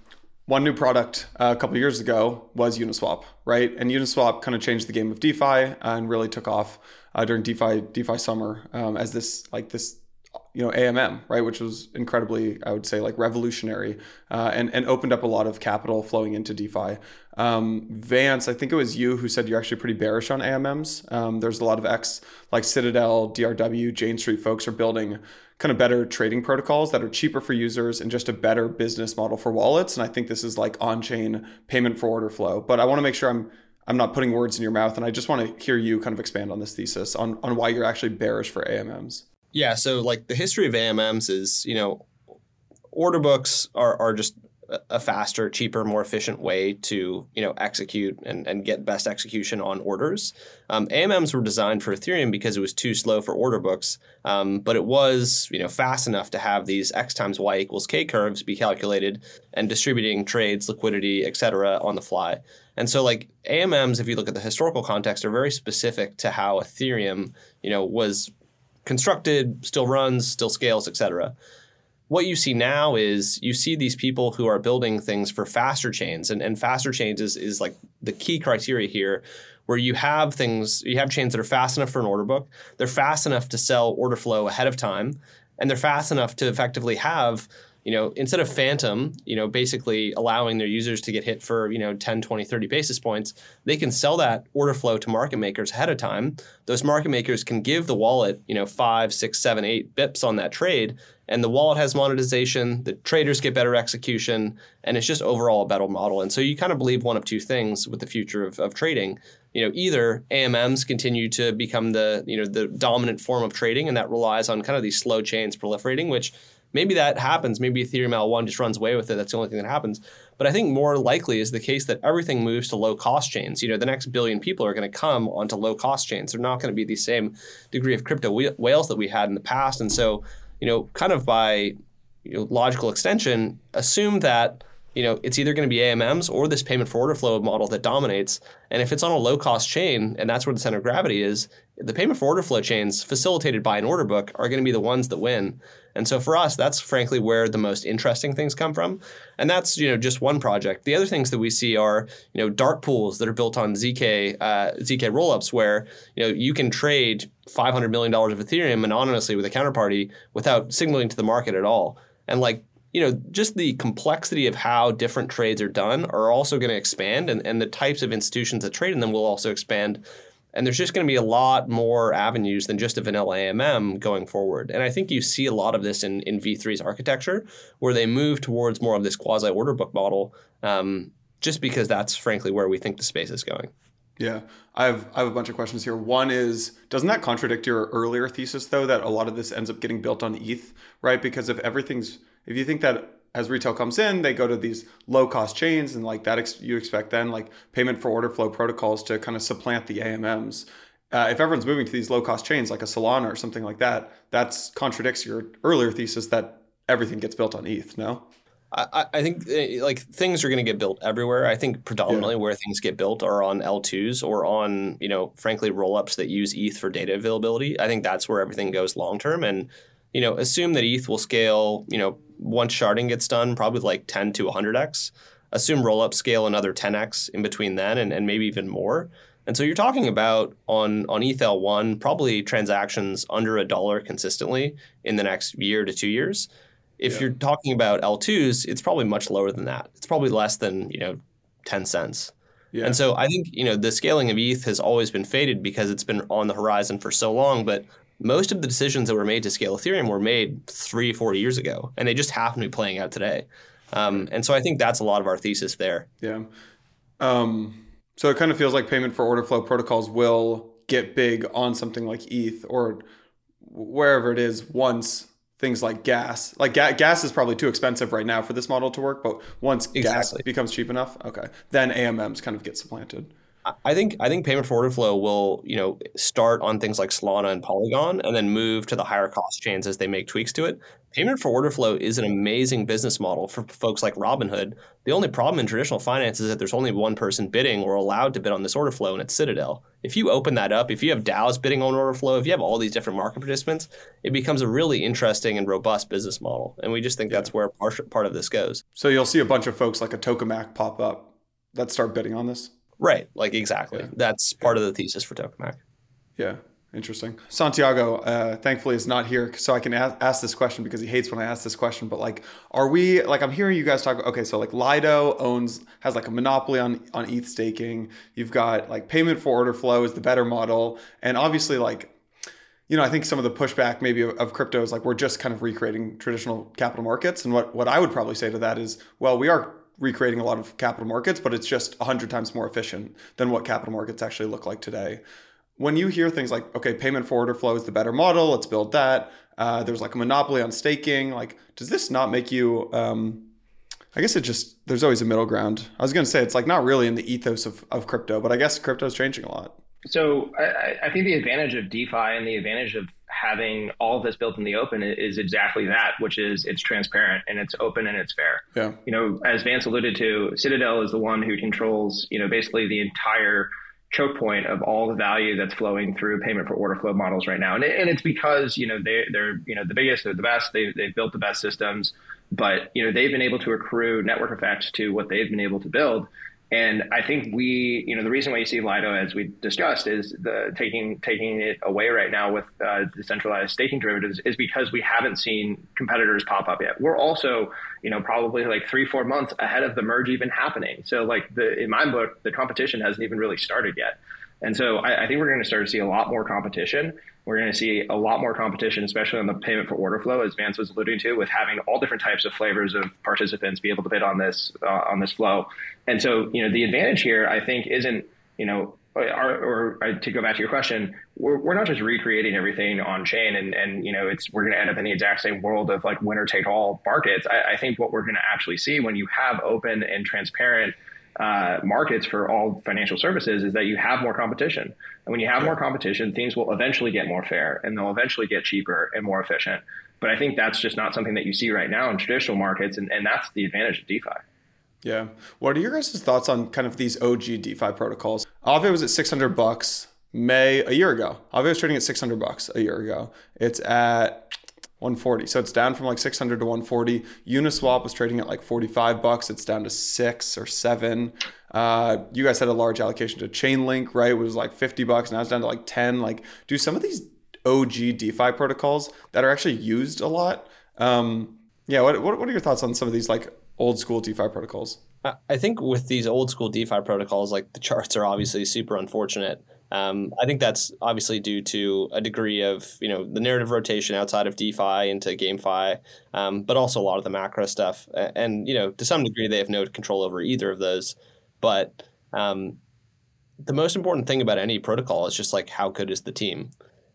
one new product uh, a couple years ago was Uniswap, right? And Uniswap kind of changed the game of DeFi and really took off uh, during DeFi DeFi summer um, as this like this you know AMM right, which was incredibly I would say like revolutionary uh, and and opened up a lot of capital flowing into DeFi. Um, Vance, I think it was you who said you're actually pretty bearish on AMMs. Um, there's a lot of X like Citadel, DRW, Jane Street folks are building kind of better trading protocols that are cheaper for users and just a better business model for wallets. And I think this is like on-chain payment for order flow. But I want to make sure I'm I'm not putting words in your mouth, and I just want to hear you kind of expand on this thesis on on why you're actually bearish for AMMs. Yeah, so like the history of AMMs is, you know, order books are are just a faster, cheaper, more efficient way to you know execute and, and get best execution on orders. Um, AMMs were designed for Ethereum because it was too slow for order books, um, but it was you know fast enough to have these x times y equals k curves be calculated and distributing trades, liquidity, etc. on the fly. And so like AMMs, if you look at the historical context, are very specific to how Ethereum you know was constructed, still runs, still scales, etc what you see now is you see these people who are building things for faster chains and, and faster chains is, is like the key criteria here where you have things you have chains that are fast enough for an order book they're fast enough to sell order flow ahead of time and they're fast enough to effectively have you know instead of phantom you know basically allowing their users to get hit for you know 10 20 30 basis points they can sell that order flow to market makers ahead of time. Those market makers can give the wallet you know five six seven eight bips on that trade and the wallet has monetization the traders get better execution and it's just overall a better model. And so you kind of believe one of two things with the future of, of trading. You know either amms continue to become the you know the dominant form of trading and that relies on kind of these slow chains proliferating which maybe that happens. Maybe ethereum l1 just runs away with it. That's the only thing that happens. But i think more likely is the case that everything moves to low cost chains. You know the next billion people are going to come onto low cost chains. They're not going to be the same degree of crypto whales that we had in the past. And so you know, kind of by you know, logical extension, assume that you know it's either going to be AMMs or this payment for order flow model that dominates. And if it's on a low cost chain, and that's where the center of gravity is, the payment for order flow chains facilitated by an order book are going to be the ones that win. And so for us, that's frankly where the most interesting things come from. And that's you know just one project. The other things that we see are you know dark pools that are built on zk uh, zk rollups, where you know you can trade 500 million dollars of Ethereum anonymously with a counterparty without signaling to the market at all. And like you know, just the complexity of how different trades are done are also going to expand, and, and the types of institutions that trade in them will also expand and there's just going to be a lot more avenues than just a vanilla AMM going forward. And I think you see a lot of this in, in V3's architecture, where they move towards more of this quasi order book model, um, just because that's frankly where we think the space is going. Yeah, I have I have a bunch of questions here. One is, doesn't that contradict your earlier thesis though that a lot of this ends up getting built on ETH, right? Because if everything's if you think that as retail comes in, they go to these low cost chains, and like that, ex- you expect then like payment for order flow protocols to kind of supplant the AMMs. Uh, if everyone's moving to these low cost chains like a Solana or something like that, that contradicts your earlier thesis that everything gets built on ETH. No. I, I think eh, like things are going to get built everywhere. I think predominantly yeah. where things get built are on L2s or on, you know, frankly, rollups that use ETH for data availability. I think that's where everything goes long term. And, you know, assume that ETH will scale, you know, once sharding gets done, probably like 10 to 100x. Assume rollup scale another 10x in between then and, and maybe even more. And so you're talking about on on ETHL1 probably transactions under a dollar consistently in the next year to two years. If yeah. you're talking about L2s, it's probably much lower than that. It's probably less than, you know, 10 cents. Yeah. And so I think, you know, the scaling of ETH has always been faded because it's been on the horizon for so long, but most of the decisions that were made to scale Ethereum were made three, four years ago, and they just happen to be playing out today. Um, and so I think that's a lot of our thesis there. Yeah. Um, so it kind of feels like payment for order flow protocols will get big on something like ETH or wherever it is once things like gas. Like ga- gas is probably too expensive right now for this model to work, but once exactly. gas becomes cheap enough, okay, then AMMs kind of get supplanted. I think I think payment for order flow will you know start on things like Solana and Polygon, and then move to the higher cost chains as they make tweaks to it. Payment for order flow is an amazing business model for folks like Robinhood. The only problem in traditional finance is that there's only one person bidding or allowed to bid on this order flow, and it's Citadel. If you open that up, if you have DAOs bidding on order flow, if you have all these different market participants, it becomes a really interesting and robust business model. And we just think that's where part, part of this goes. So you'll see a bunch of folks like a Tokamak pop up that start bidding on this. Right. Like exactly. Yeah. That's part of the thesis for Tokamak. Yeah. Interesting. Santiago, uh, thankfully, is not here, so I can ask, ask, this question because he hates when I ask this question. But like, are we like? I'm hearing you guys talk. Okay, so like Lido owns has like a monopoly on on ETH staking. You've got like payment for order flow is the better model, and obviously like. You know, I think some of the pushback maybe of, of crypto is like we're just kind of recreating traditional capital markets. And what, what I would probably say to that is, well, we are recreating a lot of capital markets, but it's just 100 times more efficient than what capital markets actually look like today. When you hear things like, okay, payment for order flow is the better model, let's build that. Uh, there's like a monopoly on staking. Like, does this not make you? Um, I guess it just there's always a middle ground. I was going to say it's like not really in the ethos of, of crypto, but I guess crypto is changing a lot. So I, I, think the advantage of DeFi and the advantage of having all of this built in the open is exactly that, which is it's transparent and it's open and it's fair. Yeah. You know, as Vance alluded to, Citadel is the one who controls, you know, basically the entire choke point of all the value that's flowing through payment for order flow models right now. And, it, and it's because, you know, they, they're, you know, the biggest, they're the best, they, they've built the best systems, but, you know, they've been able to accrue network effects to what they've been able to build. And I think we, you know, the reason why you see Lido, as we discussed, is the taking taking it away right now with uh, decentralized staking derivatives is because we haven't seen competitors pop up yet. We're also, you know, probably like three, four months ahead of the merge even happening. So, like the in my book, the competition hasn't even really started yet. And so I, I think we're going to start to see a lot more competition. We're going to see a lot more competition, especially on the payment for order flow, as Vance was alluding to, with having all different types of flavors of participants be able to bid on this uh, on this flow. And so, you know, the advantage here, I think, isn't you know, or, or, or to go back to your question, we're, we're not just recreating everything on chain, and and you know, it's we're going to end up in the exact same world of like winner take all markets. I, I think what we're going to actually see when you have open and transparent uh, markets for all financial services is that you have more competition. And when you have more competition, things will eventually get more fair and they'll eventually get cheaper and more efficient. But I think that's just not something that you see right now in traditional markets. And, and that's the advantage of DeFi. Yeah. What are your guys' thoughts on kind of these OG DeFi protocols? Aave was at 600 bucks May a year ago. Aave was trading at 600 bucks a year ago. It's at 140. So it's down from like 600 to 140. Uniswap was trading at like 45 bucks. It's down to six or seven. Uh, you guys had a large allocation to Chainlink, right? It was like 50 bucks. Now it's down to like 10. Like, do some of these OG DeFi protocols that are actually used a lot? Um, yeah. What, what, what are your thoughts on some of these like old school DeFi protocols? I think with these old school DeFi protocols, like the charts are obviously super unfortunate. Um, I think that's obviously due to a degree of you know the narrative rotation outside of DeFi into GameFi, um, but also a lot of the macro stuff. And you know to some degree they have no control over either of those. But um, the most important thing about any protocol is just like how good is the team.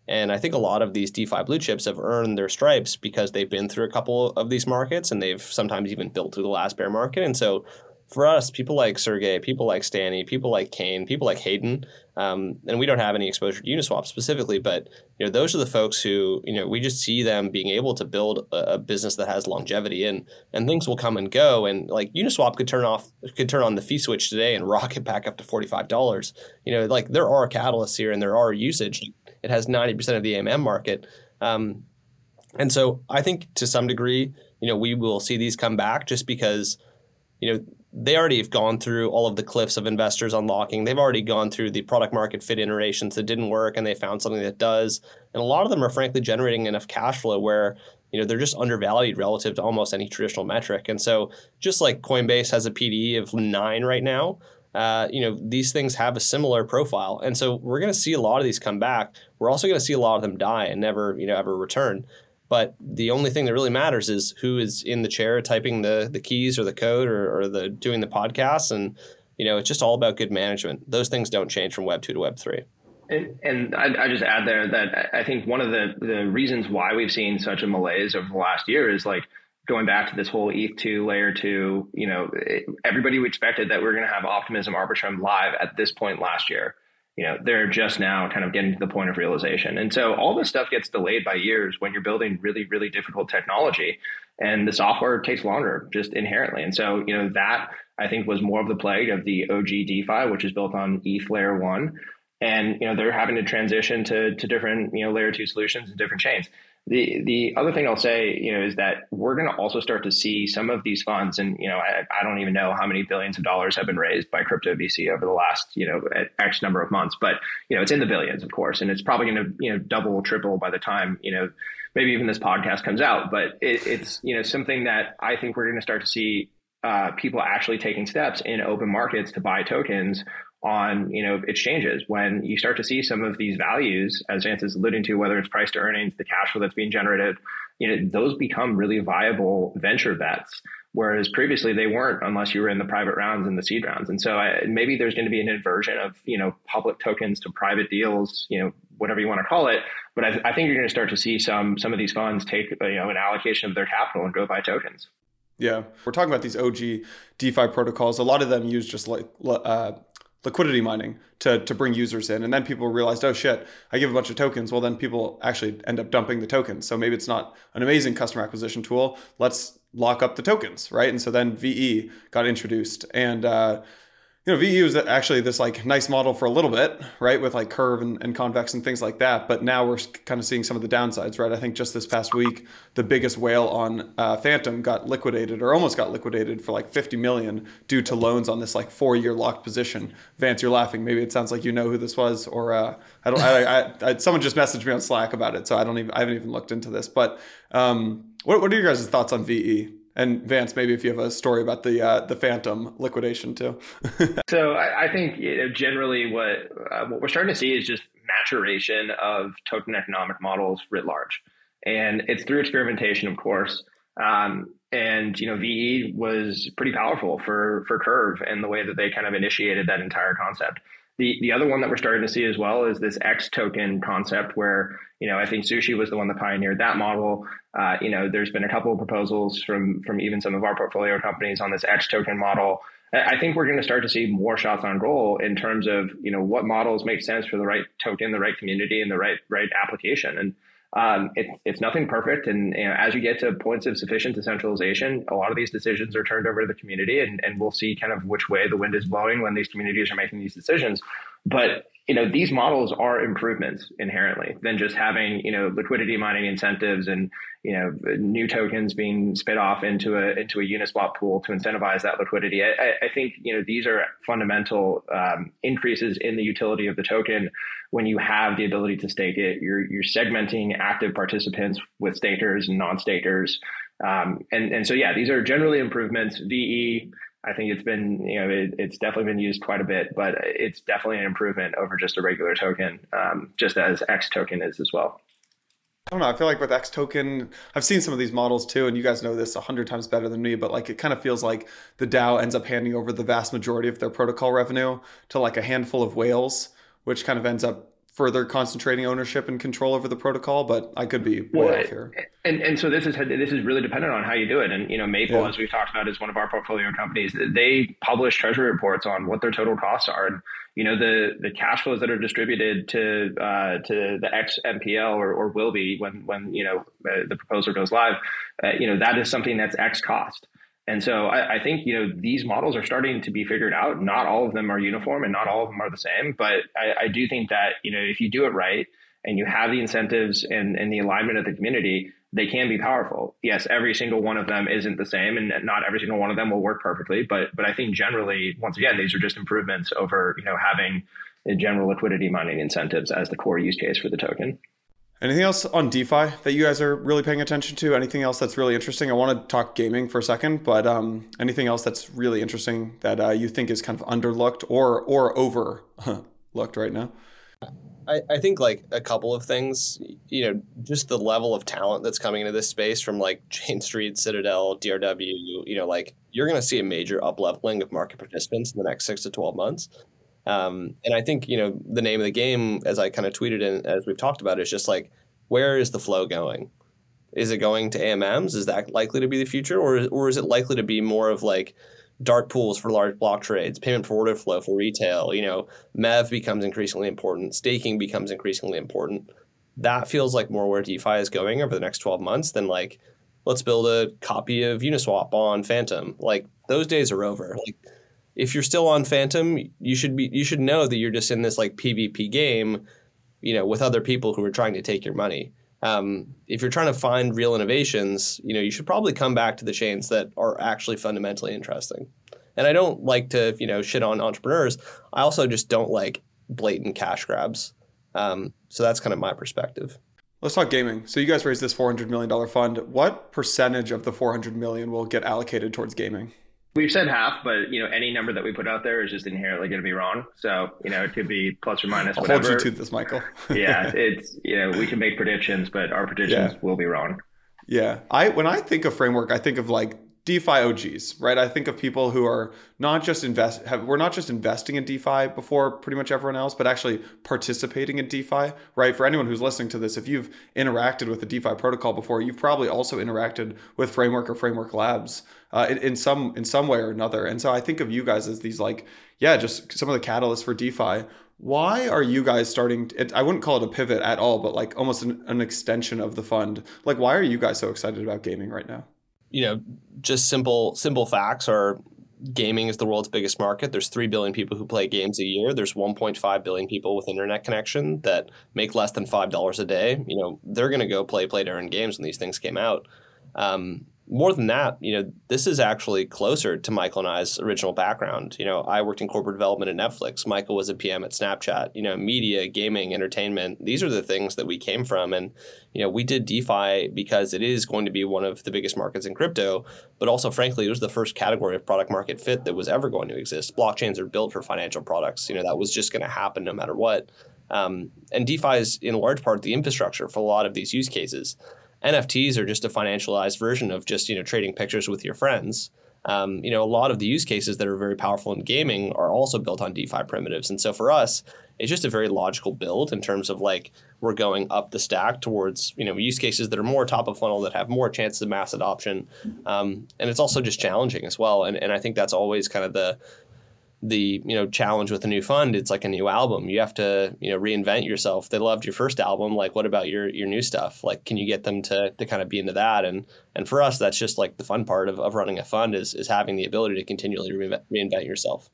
And I think a lot of these DeFi blue chips have earned their stripes because they've been through a couple of these markets and they've sometimes even built through the last bear market. And so for us, people like Sergey, people like Stanny, people like Kane, people like Hayden, um, and we don't have any exposure to Uniswap specifically, but you know those are the folks who you know we just see them being able to build a, a, business that has longevity and and things will come and go and like Uniswap could turn off could turn on the fee switch today and rocket back up to forty five dollars. You know like there are catalysts here and there are usage. It has ninety percent of the AMM market. Um, and so I think to some degree, you know, we will see these come back just because, you know, they already have gone through all of the cliffs of investors unlocking. They've already gone through the product market fit iterations that didn't work and they found something that does. And a lot of them are frankly generating enough cash flow where you know they're just undervalued relative to almost any traditional metric. And so just like Coinbase has a PDE of nine right now, uh, you know these things have a similar profile. And so we're going to see a lot of these come back. We're also going to see a lot of them die and never you know ever return. But the only thing that really matters is who is in the chair typing the the keys or the code or, or the doing the podcast. And you know, it's just all about good management. Those things don't change from Web two to Web three. And, and I, I, just add there that I think one of the, the reasons why we've seen such a malaise over the last year is like going back to this whole ETH2 layer two, you know, everybody expected that we are going to have optimism Arbitrum live at this point last year you know they're just now kind of getting to the point of realization. And so all this stuff gets delayed by years when you're building really really difficult technology and the software takes longer just inherently. And so you know that i think was more of the plague of the og defi which is built on eth layer one. And you know they're having to transition to, to different you know layer two solutions and different chains the the other thing I'll say, you know, is that we're going to also start to see some of these funds, and you know, I, I, don't even know how many billions of dollars have been raised by crypto VC over the last, you know, X number of months, but you know, it's in the billions, of course, and it's probably going to, you know, double, triple by the time, you know, maybe even this podcast comes out. But it, it's, you know, something that I think we're going to start to see uh, people actually taking steps in open markets to buy tokens on you know exchanges. When you start to see some of these values as Vance is alluding to whether it's price to earnings the cash flow that's being generated you know those become really viable venture bets whereas previously they weren't unless you were in the private rounds and the seed rounds. And so I, maybe there's going to be an inversion of you know public tokens to private deals you know whatever you want to call it. But I, I think you're going to start to see some some of these funds take you know an allocation of their capital and go buy tokens. Yeah, we're talking about these OG DeFi protocols. A lot of them use just like uh, liquidity mining to, to bring users in. And then people realized, oh shit, I give a bunch of tokens. Well, then people actually end up dumping the tokens. So maybe it's not an amazing customer acquisition tool. Let's lock up the tokens, right? And so then VE got introduced. And uh, you know, VE was actually this like nice model for a little bit, right, with like curve and, and convex and things like that. But now we're kind of seeing some of the downsides, right? I think just this past week, the biggest whale on uh, Fantom got liquidated or almost got liquidated for like 50 million due to loans on this like four year locked position. Vance, you're laughing. Maybe it sounds like you know who this was, or uh, I don't. I, I, I, someone just messaged me on Slack about it, so I don't even. I haven't even looked into this. But um, what what are your guys' thoughts on VE? And Vance, maybe if you have a story about the uh, the Fantom liquidation too. so I, I, think you know, generally what uh, what we're starting to see is just maturation of token economic models writ large, and it's through experimentation, of course. Um, and you know, VE was pretty powerful for for Curve and the way that they kind of initiated that entire concept. The the other one that we're starting to see as well is this X token concept, where you know I think Sushi was the one that pioneered that model. Uh, you know, there's been a couple of proposals from from even some of our portfolio companies on this X token model. I think we're going to start to see more shots on goal in terms of you know what models make sense for the right token, the right community, and the right right application. And um, it, it's nothing perfect, and you know, as you get to points of sufficient decentralization, a lot of these decisions are turned over to the community, and, and we'll see kind of which way the wind is blowing when these communities are making these decisions. But you know, these models are improvements inherently than just having you know liquidity mining incentives and you know new tokens being spit off into a into a Uniswap pool to incentivize that liquidity. I, I think you know these are fundamental um, increases in the utility of the token when you have the ability to stake it. You're you're segmenting active participants with stakers and non-stakers, um, and and so yeah, these are generally improvements. VE. I think it's been, you know, it, it's definitely been used quite a bit, but it's definitely an improvement over just a regular token, um, just as X token is as well. I don't know. I feel like with X token, I've seen some of these models too, and you guys know this a hundred times better than me. But like, it kind of feels like the DAO ends up handing over the vast majority of their protocol revenue to like a handful of whales, which kind of ends up further concentrating ownership and control over the protocol, but I could be way well, off here. And and so this is this is really dependent on how you do it. And you know, Maple, yeah. as we've talked about, is one of our portfolio companies. They publish treasury reports on what their total costs are. And you know, the the cash flows that are distributed to uh, to the xMPL or, or will be when when you know uh, the proposal goes live. Uh, you know, that is something that's X cost. And so I, I, think you know these models are starting to be figured out. Not all of them are uniform, and not all of them are the same. But I, I do think that you know if you do it right and you have the incentives and, and the alignment of the community, they can be powerful. Yes, every single one of them isn't the same, and not every single one of them will work perfectly. But but I think generally, once again, these are just improvements over you know having general liquidity mining incentives as the core use case for the token. Anything else on DeFi that you guys are really paying attention to? Anything else that's really interesting? I want to talk gaming for a second, but um, anything else that's really interesting that uh, you think is kind of underlooked or or overlooked right now? I, I think like a couple of things, you know, just the level of talent that's coming into this space from like Jane Street, Citadel, DRW, you know, like you're going to see a major up leveling of market participants in the next six to 12 months. Um, and I think you know the name of the game, as I kind of tweeted and as we've talked about, is just like where is the flow going? Is it going to AMMs? Is that likely to be the future, or or is it likely to be more of like dark pools for large block trades, payment for order flow for retail? You know, MEV becomes increasingly important, staking becomes increasingly important. That feels like more where DeFi is going over the next twelve months than like let's build a copy of Uniswap on Fantom. Like those days are over. Like if you're still on Fantom, you should be you should know that you're just in this like PvP game, you know, with other people who are trying to take your money. Um, if you're trying to find real innovations, you know, you should probably come back to the chains that are actually fundamentally interesting. And I don't like to, you know, shit on entrepreneurs. I also just don't like blatant cash grabs. Um, so that's kind of my perspective. Let's talk gaming. So you guys raised this $400 million fund. What percentage of the 400 million will get allocated towards gaming? We've said half, but you know any number that we put out there is just inherently going to be wrong. So you know it could be plus or minus. I'll whatever. hold you to this, Michael. yeah, it's you know we can make predictions, but our predictions yeah. will be wrong. Yeah, I when I think of framework, I think of like DeFi OGs, right? I think of people who are not just invest have we're not just investing in DeFi before pretty much everyone else, but actually participating in DeFi, right? For anyone who's listening to this, if you've interacted with the DeFi protocol before, you've probably also interacted with Framework or Framework Labs uh, in, in some in some way or another. And so I think of you guys as these like, yeah, just some of the catalysts for DeFi. Why are you guys starting? It, I wouldn't call it a pivot at all, but like almost an, an extension of the fund. Like, why are you guys so excited about gaming right now? You know, just simple simple facts are gaming is the world's biggest market. There's 3 billion people who play games a year. There's 1.5 billion people with internet connection that make less than $5 a day. You know, they're going to go play play to games when these things came out. Um, more than that, you know, this is actually closer to Michael and I's original background. You know, I worked in corporate development at Netflix. Michael was a PM at Snapchat. You know, media, gaming, entertainment. These are the things that we came from, and you know, we did DeFi because it is going to be one of the biggest markets in crypto. But also, frankly, it was the first category of product market fit that was ever going to exist. Blockchains are built for financial products. You know, that was just going to happen no matter what. Um, and DeFi is in large part the infrastructure for a lot of these use cases. NFTs are just a financialized version of just you know trading pictures with your friends. Um, you know, a lot of the use cases that are very powerful in gaming are also built on DeFi primitives, and so for us, it's just a very logical build in terms of like we're going up the stack towards you know use cases that are more top of funnel that have more chances of mass adoption, um, and it's also just challenging as well. And and I think that's always kind of the the you know challenge with a new fund it's like a new album. You have to you know reinvent yourself. They loved your first album like what about your your new stuff? Like can you get them to to kind of be into that? And and for us that's just like the fun part of, of running a fund is is having the ability to continually reinvent, yourself.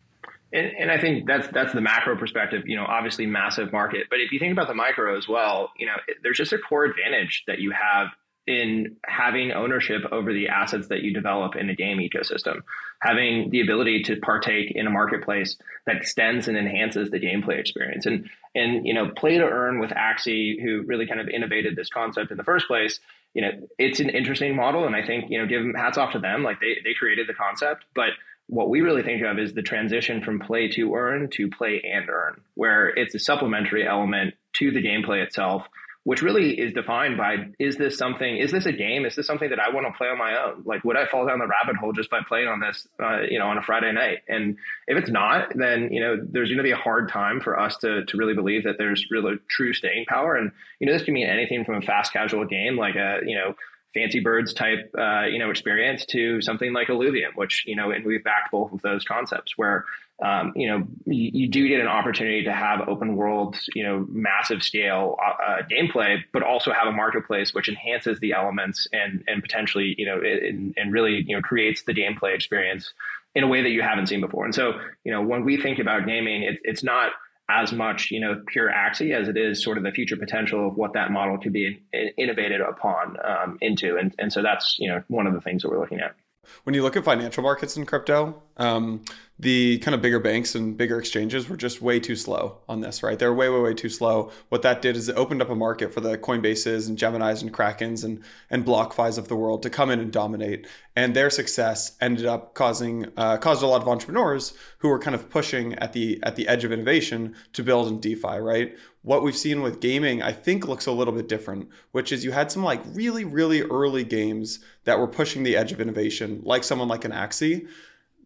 And, and I think that's that's the macro perspective. You know, obviously massive market, but if you think about the micro as well, you know, there's just a core advantage that you have in having ownership over the assets that you develop in a game ecosystem, having the ability to partake in a marketplace that extends and enhances the gameplay experience. And and you know, play to earn with Axie, who really kind of innovated this concept in the first place. You know, it's an interesting model, and I think you know, give them hats off to them. Like they they created the concept, but what we really think of is the transition from play to earn to play and earn, where it's a supplementary element to the gameplay itself which really is defined by is this something is this a game? Is this something that i want to play on my own? Like would i fall down the rabbit hole just by playing on this uh, you know on a friday night? And if it's not then you know there's going to be a hard time for us to, to really believe that there's really true staying power. And you know this can mean anything from a fast casual game like a you know fancy birds type uh, you know experience to something like Illuvium, which you know, and we've backed both of those concepts where um, you know you, you, do get an opportunity to have open world, you know, massive scale uh, uh, gameplay, but also have a marketplace which enhances the elements and and potentially you know and, and really you know creates the gameplay experience in a way that you haven't seen before. And so you know when we think about gaming, it, it's not as much, you know, pure Axie as it is sort of the future potential of what that model could be innovated upon um, into. And, and so that's, you know, one of the things that we're looking at. When you look at financial markets in crypto, um, the kind of bigger banks and bigger exchanges were just way too slow on this, right? They're way, way, way too slow. What that did is it opened up a market for the Coinbases and Geminis and Krakens and and BlockFis of the world to come in and dominate. And their success ended up causing uh, caused a lot of entrepreneurs who were kind of pushing at the at the edge of innovation to build in DeFi, right? What we've seen with gaming, I think, looks a little bit different, which is you had some like really, really early games that were pushing the edge of innovation, like someone like an Axie.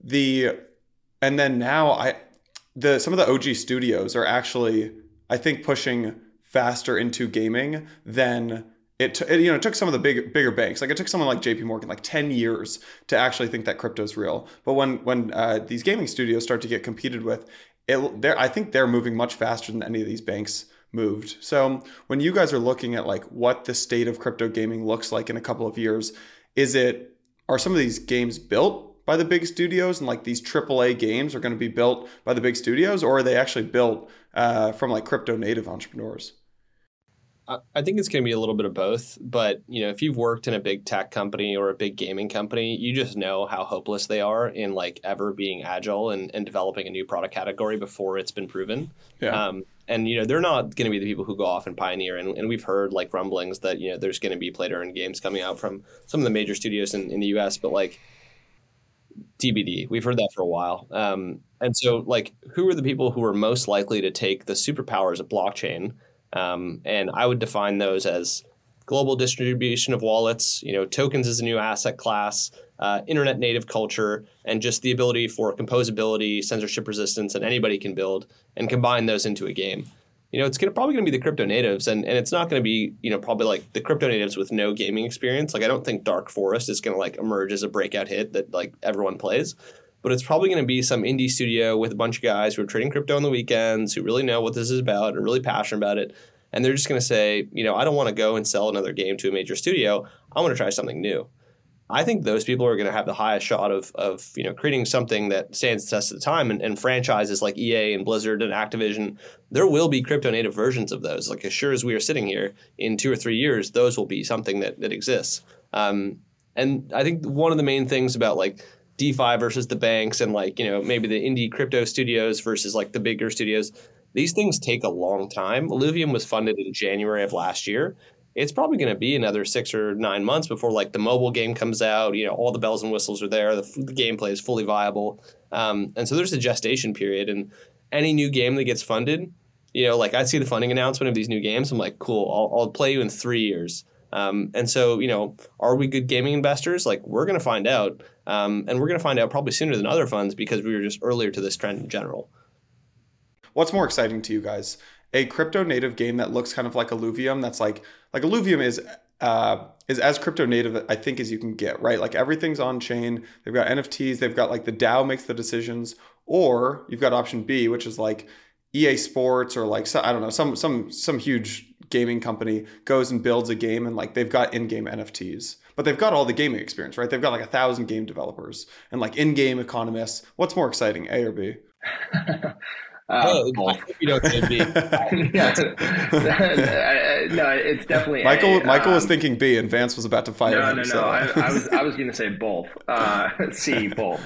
The and then now I the some of the OG studios are actually I think pushing faster into gaming than it, t- it, you know it took some of the big bigger banks. Like it took someone like JP Morgan like 10 years to actually think that crypto's real. But when when uh, these gaming studios start to get competed with it they I think they're moving much faster than any of these banks moved. So when you guys are looking at like what the state of crypto gaming looks like in a couple of years is it are some of these games built by the big studios and like these AAA games are going to be built by the big studios or are they actually built uh, from like crypto native entrepreneurs? I think it's going to be a little bit of both, but you know, if you've worked in a big tech company or a big gaming company, you just know how hopeless they are in like ever being agile and, and developing a new product category before it's been proven. Yeah. Um, and you know, they're not going to be the people who go off and pioneer. And, and we've heard like rumblings that you know there's going to be play to earn games coming out from some of the major studios in, in the U.S. But like TBD. We've heard that for a while. Um, and so, like, who are the people who are most likely to take the superpowers of blockchain? Um, and I would define those as global distribution of wallets, you know, tokens as a new asset class, uh, internet native culture, and just the ability for composability, censorship resistance, and anybody can build and combine those into a game you know, it's gonna, probably going to be the crypto natives, and, and it's not going to be, you know, probably like the crypto natives with no gaming experience. Like, I don't think Dark Forest is going to like emerge as a breakout hit that like everyone plays, but it's probably going to be some indie studio with a bunch of guys who are trading crypto on the weekends, who really know what this is about and really passionate about it. And they're just going to say, you know, I don't want to go and sell another game to a major studio. I want to try something new. I think those people are going to have the highest shot of, of you know creating something that stands the test of the time. And, and, franchises like EA and Blizzard and Activision, there will be crypto native versions of those. Like as sure as we are sitting here, in two or three years, those will be something that that exists. Um, and I think one of the main things about like DeFi versus the banks and like you know maybe the indie crypto studios versus like the bigger studios, these things take a long time. Illuvium was funded in January of last year it's probably going to be another six or nine months before like the mobile game comes out. You know, all the bells and whistles are there. The, the gameplay is fully viable, um, and so there's a gestation period. And any new game that gets funded, you know, like I see the funding announcement of these new games, I'm like, cool, I'll, I'll play you in three years. Um, and so, you know, are we good gaming investors? Like, we're going to find out, um, and we're going to find out probably sooner than other funds because we were just earlier to this trend in general. What's more exciting to you guys? A crypto native game that looks kind of like Illuvium. that's like like Illuvium is uh, is as crypto native I think as you can get, right? Like everything's on chain. They've got NFTs. They've got like the DAO makes the decisions, or you've got option B, which is like EA Sports or like I don't know some some some huge gaming company goes and builds a game and like they've got in-game NFTs. But they've got all the gaming experience, right? They've got like a thousand game developers and like in-game economists. What's more exciting, A or B? Uh, oh, you don't be. yeah. no, it's definitely Michael. A, Michael um, was thinking B, and Vance was about to fire no, him. No, no, so. no. I, I, was I was going to say both. Uh, C, both.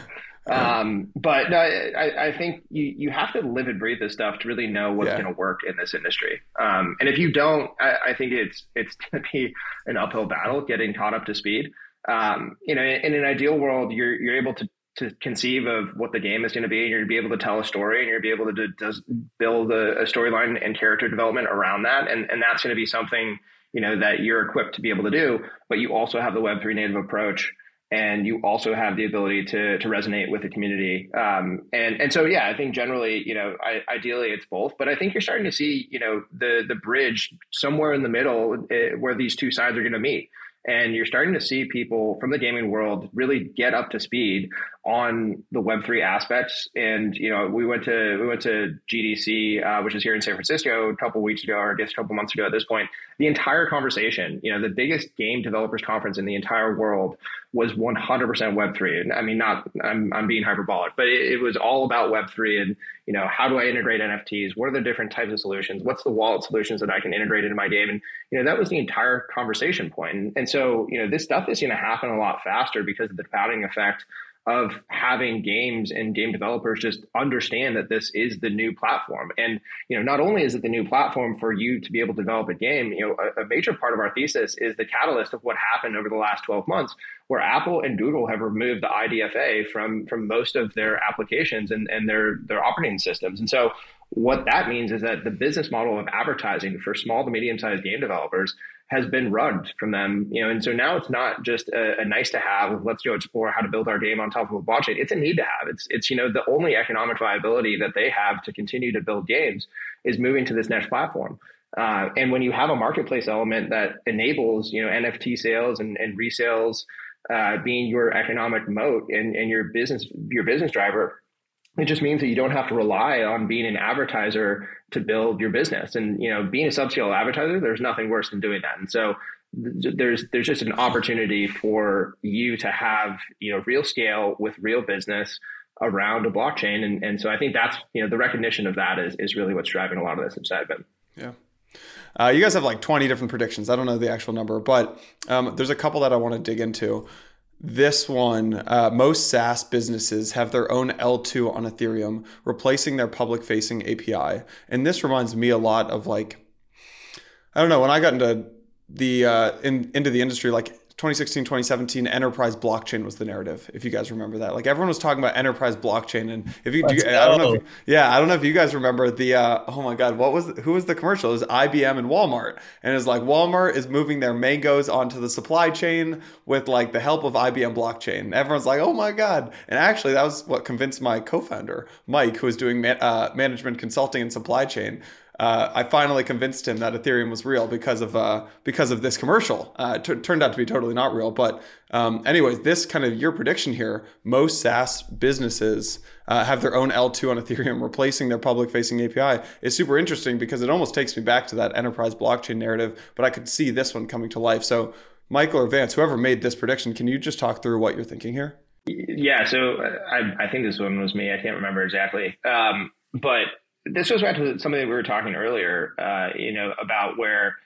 Um, but no, I, I, think you, you have to live and breathe this stuff to really know what's yeah. going to work in this industry. Um, and if you don't, I, I think it's it's going to be an uphill battle getting caught up to speed. Um, you know, in, in an ideal world, you're you're able to to conceive of what the game is going to be, and you're going to be able to tell a story, and you're going to be able to, to build a, a storyline and character development around that, and and that's going to be something you know that you're equipped to be able to do. But you also have the Web three native approach and you also have the ability to to resonate with the community. Um, and and so yeah, I think generally, you know, I, ideally it's both, but I think you're starting to see, you know, the the bridge somewhere in the middle uh, where these two sides are going to meet and you're starting to see people from the gaming world really get up to speed on the Web3 aspects. And you know, we went to we went to GDC, uh, which is here in San Francisco, a couple weeks ago, or I guess a couple months ago at this point. The entire conversation, you know, the biggest game developers conference in the entire world was 100% Web3. And I mean, not I'm I'm being hyperbolic, but it, it was all about Web3 and you know, how do I integrate NFTs? What are the different types of solutions? What's the wallet solutions that I can integrate into my game? And you know, that was the entire conversation point. And, and so, you know, this stuff is going to happen a lot faster because of the crowding effect of having games and game developers just understand that this is the new platform. And you know, not only is it the new platform for you to be able to develop a game, you know, a, a, major part of our thesis is the catalyst of what happened over the last 12 months, where Apple and Google have removed the IDFA from from most of their applications and, and their their operating systems. And so what that means is that the business model of advertising for small to medium sized game developers has been rugged from them, you know, and so now it's not just a, a, nice to have. Let's go explore how to build our game on top of a blockchain. It's a need to have. It's it's you know the only economic viability that they have to continue to build games is moving to this next platform. Uh, and when you have a marketplace element that enables you know NFT sales and, and resales uh, being your economic moat and, and your business your business driver, it just means that you don't have to rely on being an advertiser to build your business. And you know, being a subscale advertiser, there's nothing worse than doing that. And so there's there's just an opportunity for you to have you know real scale with real business around a blockchain. And and so I think that's you know the recognition of that is is really what's driving a lot of this excitement. Yeah. Uh, you guys have like 20 different predictions. I don't know the actual number, but um, there's a couple that I want to dig into. This one, uh, most SaaS businesses have their own L2 on Ethereum, replacing their public facing API. And this reminds me a lot of like, I don't know, when I got into the uh, in, into the industry, like 2016 2017 enterprise blockchain was the narrative if you guys remember that. Like everyone was talking about enterprise blockchain and if you, do, i don't know if, yeah i don't know if you guys remember the uh, oh my god what was who was the commercial? It was ibm and walmart. And it's like walmart is moving their mangoes onto the supply chain with like the help of ibm blockchain. Everyone's like oh my god. And actually that was what convinced my co-founder mike who was doing ma- uh, management consulting and supply chain uh, I finally convinced him that Ethereum was real because of uh, because of this commercial. Uh, t- turned out to be totally not real, but um, anyways, this kind of your prediction here: most SaaS businesses uh, have their own L2 on Ethereum, replacing their public-facing API. is super interesting because it almost takes me back to that enterprise blockchain narrative. But I could see this one coming to life. So, Michael or Vance, whoever made this prediction, can you just talk through what you're thinking here? Yeah, so uh, I, I think this one was me. I can't remember exactly, um, but this goes back to something that we were talking earlier, uh, you know, about where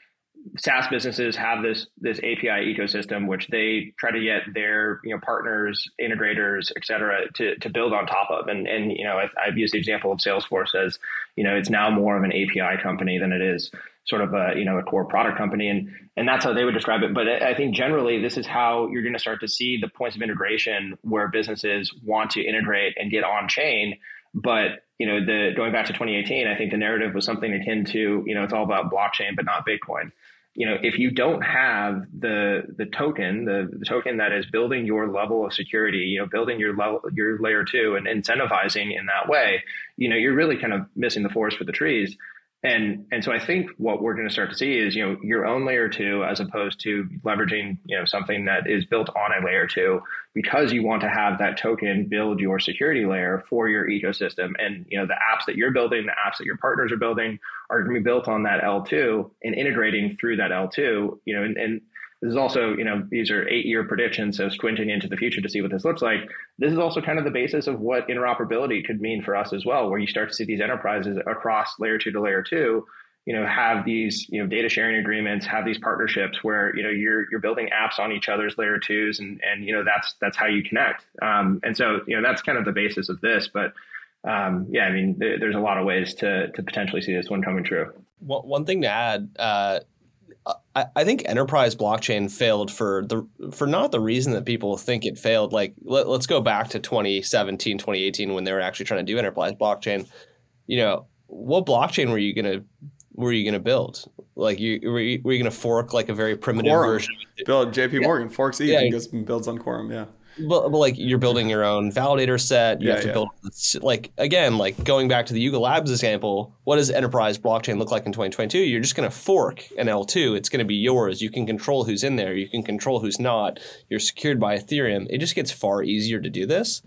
SaaS businesses have this this API ecosystem, which they try to get their you know partners, integrators, et cetera, to, to build on top of. And and you know, I've, I've used the example of Salesforce as you know, it's now more of an API company than it is sort of a you know a core product company, and and that's how they would describe it. But I think generally this is how you're going to start to see the points of integration where businesses want to integrate and get on chain but you know, the going back to 2018, I think the narrative was something akin to you know it's all about blockchain, but not Bitcoin. You know, if you don't have the the token, the, the token that is building your level of security, you know, building your level your layer two and incentivizing in that way, you know, you're really kind of missing the forest for the trees. And and so I think what we're going to start to see is you know your own layer two as opposed to leveraging you know something that is built on a layer two because you want to have that token build your security layer for your ecosystem. And you know the apps that you're building, the apps that your partners are building are going to be built on that L2 and integrating through that L2. You know and, and this is also, you know, these are eight year predictions, so squinting into the future to see what this looks like. This is also kind of the basis of what interoperability could mean for us as well, where you start to see these enterprises across layer two to layer two, you know, have these, you know, data sharing agreements, have these partnerships where, you know, you're you're building apps on each other's layer twos and and you know that's that's how you connect. Um, and so, you know, that's kind of the basis of this. But um, yeah, I mean, th- there's a lot of ways to to potentially see this one coming true. One thing to add, uh, I, I think enterprise blockchain failed for the for not the reason that people think it failed. Like let, let's go back to 2017, 2018 when they were actually trying to do enterprise blockchain. You know, what blockchain were you gonna were you gonna build? Like you were you, were you gonna fork like a very primitive Quorum. version? Build JP Yeah. Morgan forks ETH Yeah. and goes and builds on Quorum. Yeah. But, but like you're building your own validator set. You Yeah, have to yeah. build like again, like going back to the Yuga Labs example. What does enterprise blockchain look like in 2022? You're just going to fork an L2. It's going to be yours. You can control who's in there. You can control who's not. You're secured by Ethereum. It just gets far easier to do this.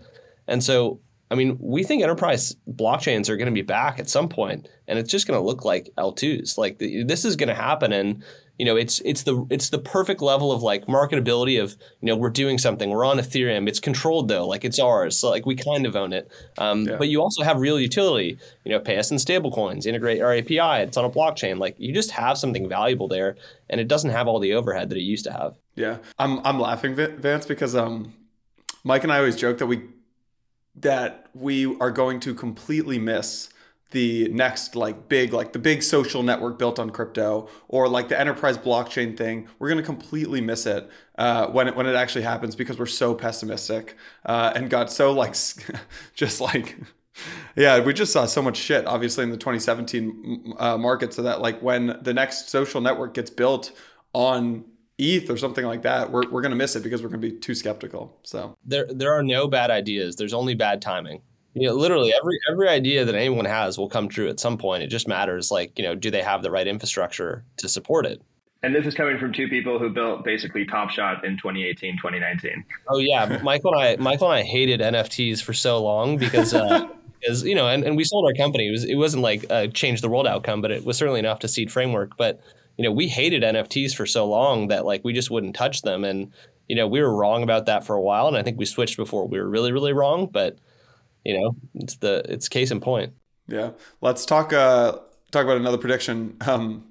And so, I mean, we think enterprise blockchains are going to be back at some point, and it's just going to look like L2s. Like the, this is going to happen, and you know, it's it's the it's the perfect level of like marketability of you know we're doing something. We're on Ethereum. It's controlled though, like it's ours. So like we kind of own it. Um, Yeah. But you also have real utility. You know, pay us in stablecoins, integrate our API. It's on a blockchain. Like you just have something valuable there, and it doesn't have all the overhead that it used to have. Yeah, I'm I'm laughing, Vance, because um, Mike and I always joke that we that we are going to completely miss the next like big like the big social network built on crypto or like the enterprise blockchain thing. We're going to completely miss it uh, when it when it actually happens because we're so pessimistic uh, and got so like just like. Yeah, we just saw so much shit, obviously, in the 2017 uh, market. So that, like, when the next social network gets built on ETH or something like that, we're, we're going to miss it because we're going to be too skeptical. So, There there are no bad ideas. There's only bad timing. You know, literally every every idea that anyone has will come true at some point. It just matters, like you know, do they have the right infrastructure to support it? And this is coming from two people who built basically Top Shot in 2018, 2019. Oh yeah, Michael and I Michael and I hated NFTs for so long because uh, because you know, and, and we sold our company. It was it wasn't like a change the world outcome, but it was certainly enough to seed framework. But you know, we hated NFTs for so long that like we just wouldn't touch them, and you know, we were wrong about that for a while, and I think we switched before we were really really wrong. But you know, it's the it's case in point. yeah, let's talk uh, talk about another prediction. Um,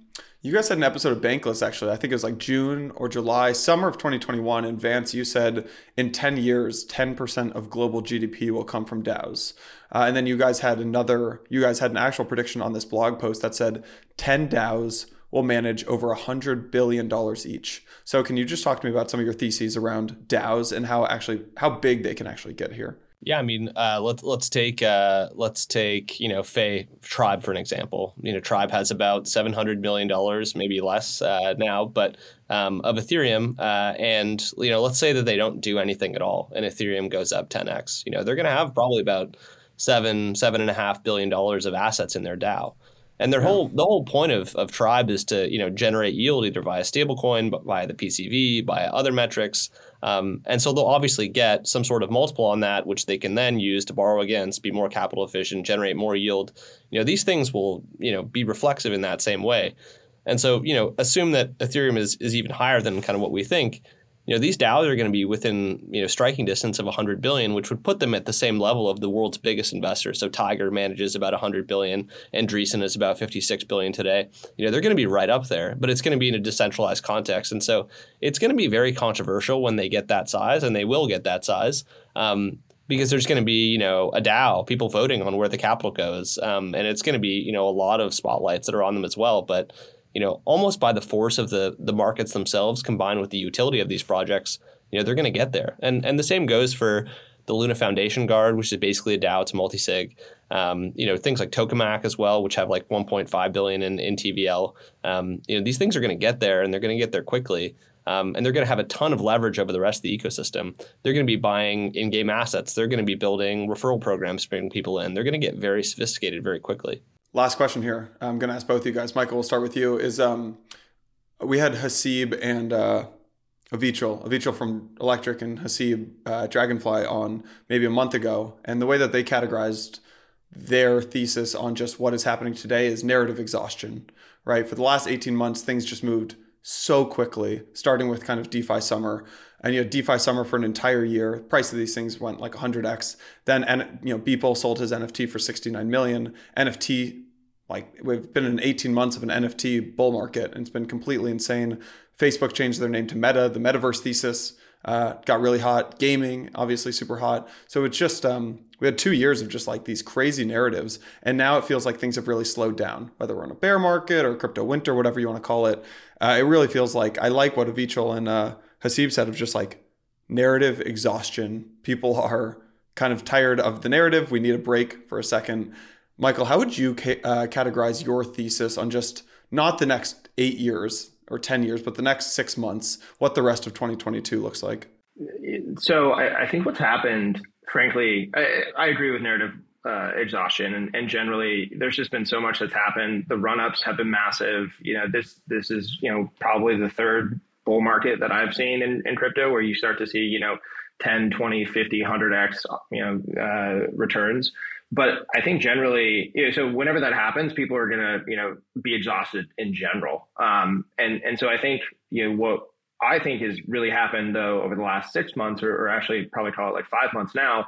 you guys had an episode of Bankless, actually. I think it was like June or July, summer of 2021. In Vance, you said in 10 years, 10% of global GDP will come from DAOs. Uh, and then you guys had another, you guys had an actual prediction on this blog post that said 10 DAOs will manage over $100 billion each. So can you just talk to me about some of your theses around DAOs and how actually, how big they can actually get here? Yeah, I mean, uh, let's let's take uh, let's take you know Fei Tribe for an example. You know, Tribe has about seven hundred million dollars, maybe less uh, now, but um, of Ethereum. Uh, and you know, let's say that they don't do anything at all, and Ethereum goes up ten x. You know, they're going to have probably about seven seven and a half billion dollars of assets in their DAO. And their whole the whole point of, of Tribe is to you know generate yield either via stablecoin, but via the PCV, via other metrics, um, and so they'll obviously get some sort of multiple on that, which they can then use to borrow against, be more capital efficient, generate more yield. You know these things will you know be reflexive in that same way, and so you know assume that Ethereum is is even higher than kind of what we think. You know these DAOs are going to be within you know striking distance of 100 billion, which would put them at the same level of the world's biggest investors. So Tiger manages about 100 billion, Andreessen is about 56 billion today. You know they're going to be right up there, but it's going to be in a decentralized context, and so it's going to be very controversial when they get that size, and they will get that size. Um, because there's going to be, you know, a DAO, people voting on where the capital goes, um, and it's going to be, you know, a lot of spotlights that are on them as well. But you know, almost by the force of the the markets themselves, combined with the utility of these projects, you know, they're going to get there. And and the same goes for the Luna Foundation Guard, which is basically a DAO. It's multi-sig. Um, you know, things like Tokemak as well, which have like 1.5 billion in, in TVL. Um, you know, these things are going to get there, and they're going to get there quickly. Um, and they're going to have a ton of leverage over the rest of the ecosystem. They're going to be buying in-game assets. They're going to be building referral programs to bring people in. They're going to get very sophisticated very quickly. Last question here. I'm going to ask both of you guys. Michael, we'll start with you. Is um, we had Haseeb and uh, Avichal, Avichal from Electric and Haseeb uh, Dragonfly on maybe a month ago, and the way that they categorized their thesis on just what is happening today is narrative exhaustion. Right. For the last 18 months, things just moved so quickly, starting with kind of DeFi summer. And you had DeFi summer for an entire year. Price of these things went like 100x. Then, and you know, Beeple sold his NFT for 69 million. NFT, like we've been in 18 months of an NFT bull market, and it's been completely insane. Facebook changed their name to Meta, the metaverse thesis. uh, got really hot. Gaming, obviously, super hot. So it's just um, we had two years of just like these crazy narratives, and now it feels like things have really slowed down. Whether we're in a bear market or crypto winter, whatever you want to call it, uh, it really feels like I like what Avichal and uh, Haseeb said of just like narrative exhaustion. People are kind of tired of the narrative. We need a break for a second. Michael, how would you ca- uh, categorize your thesis on just not the next eight years or 10 years, but the next six months, what the rest of 2022 looks like? So I, I think what's happened, frankly, I, I agree with narrative uh, exhaustion and, and generally there's just been so much that's happened. The run-ups have been massive. You know, this, this is, you know, probably the third bull market that I've seen in, in crypto where you start to see, you know, 10, 20, 50, 100x, you know, uh, returns. But I think generally, you know, so whenever that happens, people are going to, you know, be exhausted in general. Um, and, and so I think, you know, what I think has really happened though over the last six months, or, or actually probably call it like five months now,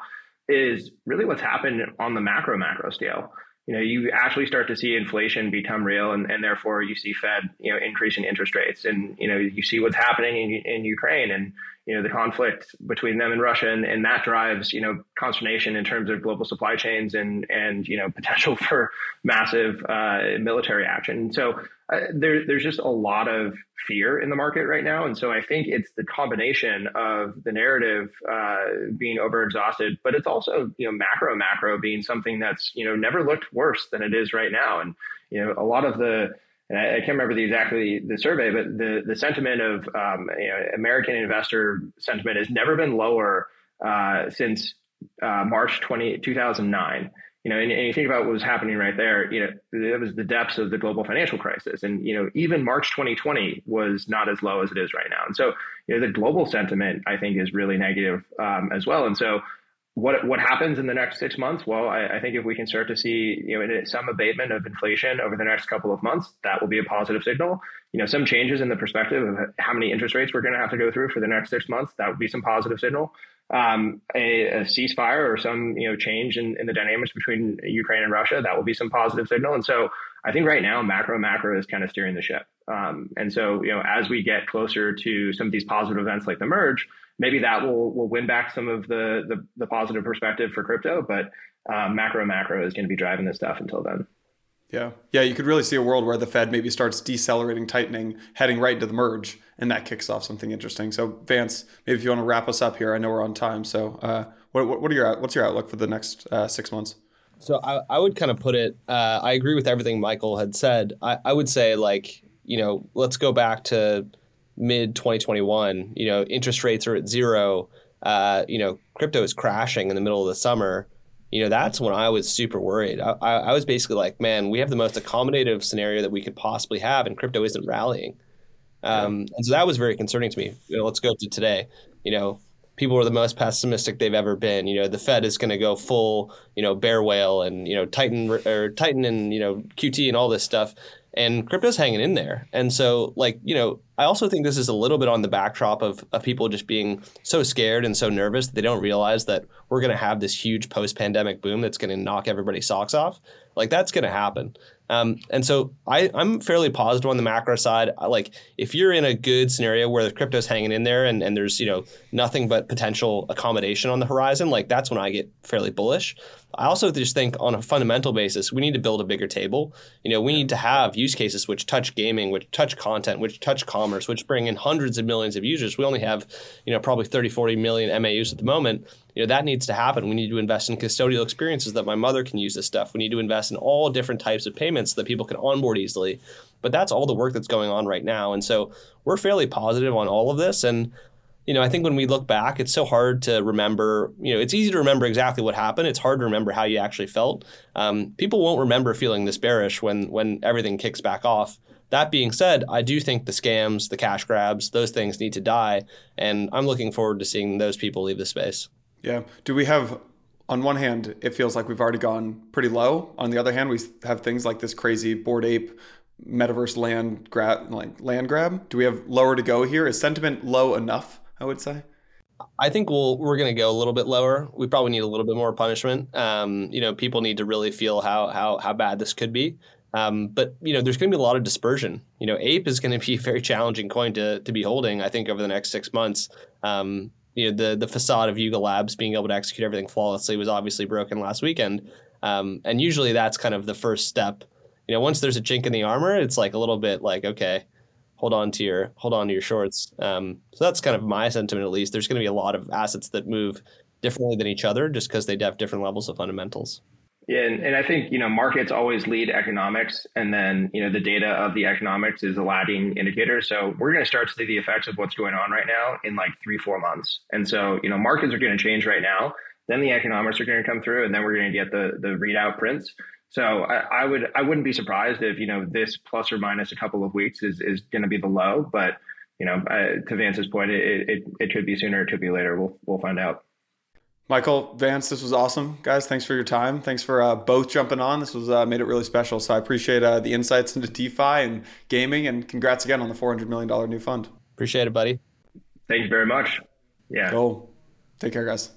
is really what's happened on the macro macro scale you know, you actually start to see inflation become real, and, and therefore you see Fed, you know, increasing interest rates, and you know, you see what's happening in, in Ukraine, and you know, the conflict between them and Russia, and, and that drives, you know, consternation in terms of global supply chains, and and you know, potential for massive uh, military action. So uh, there, there's just a lot of fear in the market right now. And so I think it's the combination of the narrative uh, being overexhausted, but it's also, you know, macro macro being something that's, you know, never looked worse than it is right now. And, you know, a lot of the, and I, I can't remember the exactly the survey, but the, the sentiment of um, you know, American investor sentiment has never been lower uh, since uh, March 20, 2009 you know, and, and, you think about what was happening right there, you know, it was the depths of the global financial crisis. And, you know, even March 2020 was not as low as it is right now. And so, you know, the global sentiment, I think, is really negative um, as well. And so, what what happens in the next six months? Well, I, I, think if we can start to see you know some abatement of inflation over the next couple of months, that will be a positive signal. You know, some changes in the perspective of how many interest rates we're going to have to go through for the next six months, that would be some positive signal um, a, a, ceasefire or some you know change in, in the dynamics between Ukraine and Russia, that will be some positive signal. And so I think right now macro macro is kind of steering the ship. Um, and so you know as we get closer to some of these positive events like the merge, maybe that will will win back some of the the, the positive perspective for crypto. But um, macro macro is going to be driving this stuff until then. Yeah. Yeah. You could really see a world where the Fed maybe starts decelerating, tightening, heading right into the merge, and that kicks off something interesting. So, Vance, maybe if you want to wrap us up here, I know we're on time. So, uh, what, what are your what's your outlook for the next uh, six months? So, I, I would kind of put it. Uh, I agree with everything Michael had said. I, I would say like you know let's go back to mid 2021. You know, interest rates are at zero. Uh, you know, crypto is crashing in the middle of the summer you know, that's when I was super worried. I, I, was basically like, man, we have the most accommodative scenario that we could possibly have, and crypto isn't rallying. Um. And so that was very concerning to me. You know, let's go to today. You know, people were the most pessimistic they've ever been. You know, the Fed is going to go full, you know, bear whale and you know Titan or Titan and you know QT and all this stuff and crypto's hanging in there. And so, like, you know, I also think this is a little bit on the backdrop of, of people just being so scared and so nervous that they don't realize that we're going to have this huge post pandemic boom that's going to knock everybody's socks off. Like, that's going to happen. Um, and so I, I'm fairly positive on the macro side. Like if you're in a good scenario where the crypto's hanging in there and, and there's, you know, nothing but potential accommodation on the horizon, like that's when I get fairly bullish. I also just think on a fundamental basis, we need to build a bigger table. You know, we need to have use cases which touch gaming, which touch content, which touch commerce, which bring in hundreds of millions of users. We only have, you know, probably 30, 40 million MAUs at the moment. You know, that needs to happen. We need to invest in custodial experiences that my mother can use this stuff. We need to invest in all different types of payments that people can onboard easily. But that's all the work that's going on right now. And so we're fairly positive on all of this. And you know, I think when we look back, it's so hard to remember. You know, it's easy to remember exactly what happened. It's hard to remember how you actually felt. Um, people won't remember feeling this bearish when when everything kicks back off. That being said, I do think the scams, the cash grabs, those things need to die, and I'm looking forward to seeing those people leave the space. Yeah. Do we have? On one hand, it feels like we've already gone pretty low. On the other hand, we have things like this crazy Bored Ape metaverse land grab, like land grab. Do we have lower to go here? Is sentiment low enough? I would say. I think we'll we're going to go a little bit lower. We probably need a little bit more punishment. Um, you know, people need to really feel how how how bad this could be. Um, but you know, there's going to be a lot of dispersion. You know, Ape is going to be a very challenging coin to to be holding. I think over the next six months. Um, you know, the the facade of Yuga Labs being able to execute everything flawlessly was obviously broken last weekend. Um, and usually that's kind of the first step. You know, once there's a chink in the armor, it's like a little bit like okay, hold on to your hold on to your shorts. Um, so that's kind of my sentiment at least. There's going to be a lot of assets that move differently than each other just because they have different levels of fundamentals. Yeah, and, and I think you know markets always lead economics, and then you know the data of the economics is a lagging indicator. So we're going to start to see the effects of what's going on right now in like three, four months. And so you know markets are going to change right now. Then the economics are going to come through, and then we're going to get the the readout prints. So I, I, would I wouldn't be surprised if you know this plus or minus a couple of weeks is is going to be the low, but you know uh, to Vance's point, it, it it could be sooner, it could be later. We'll we'll find out. Michael Vance, this was awesome, guys. Thanks for your time. Thanks for uh, both jumping on. This was uh, made it really special. So I appreciate uh, the insights into DeFi and gaming, and congrats again on the four hundred million dollar new fund. Appreciate it, buddy. Thank you very much. Yeah. Cool. Take care, guys.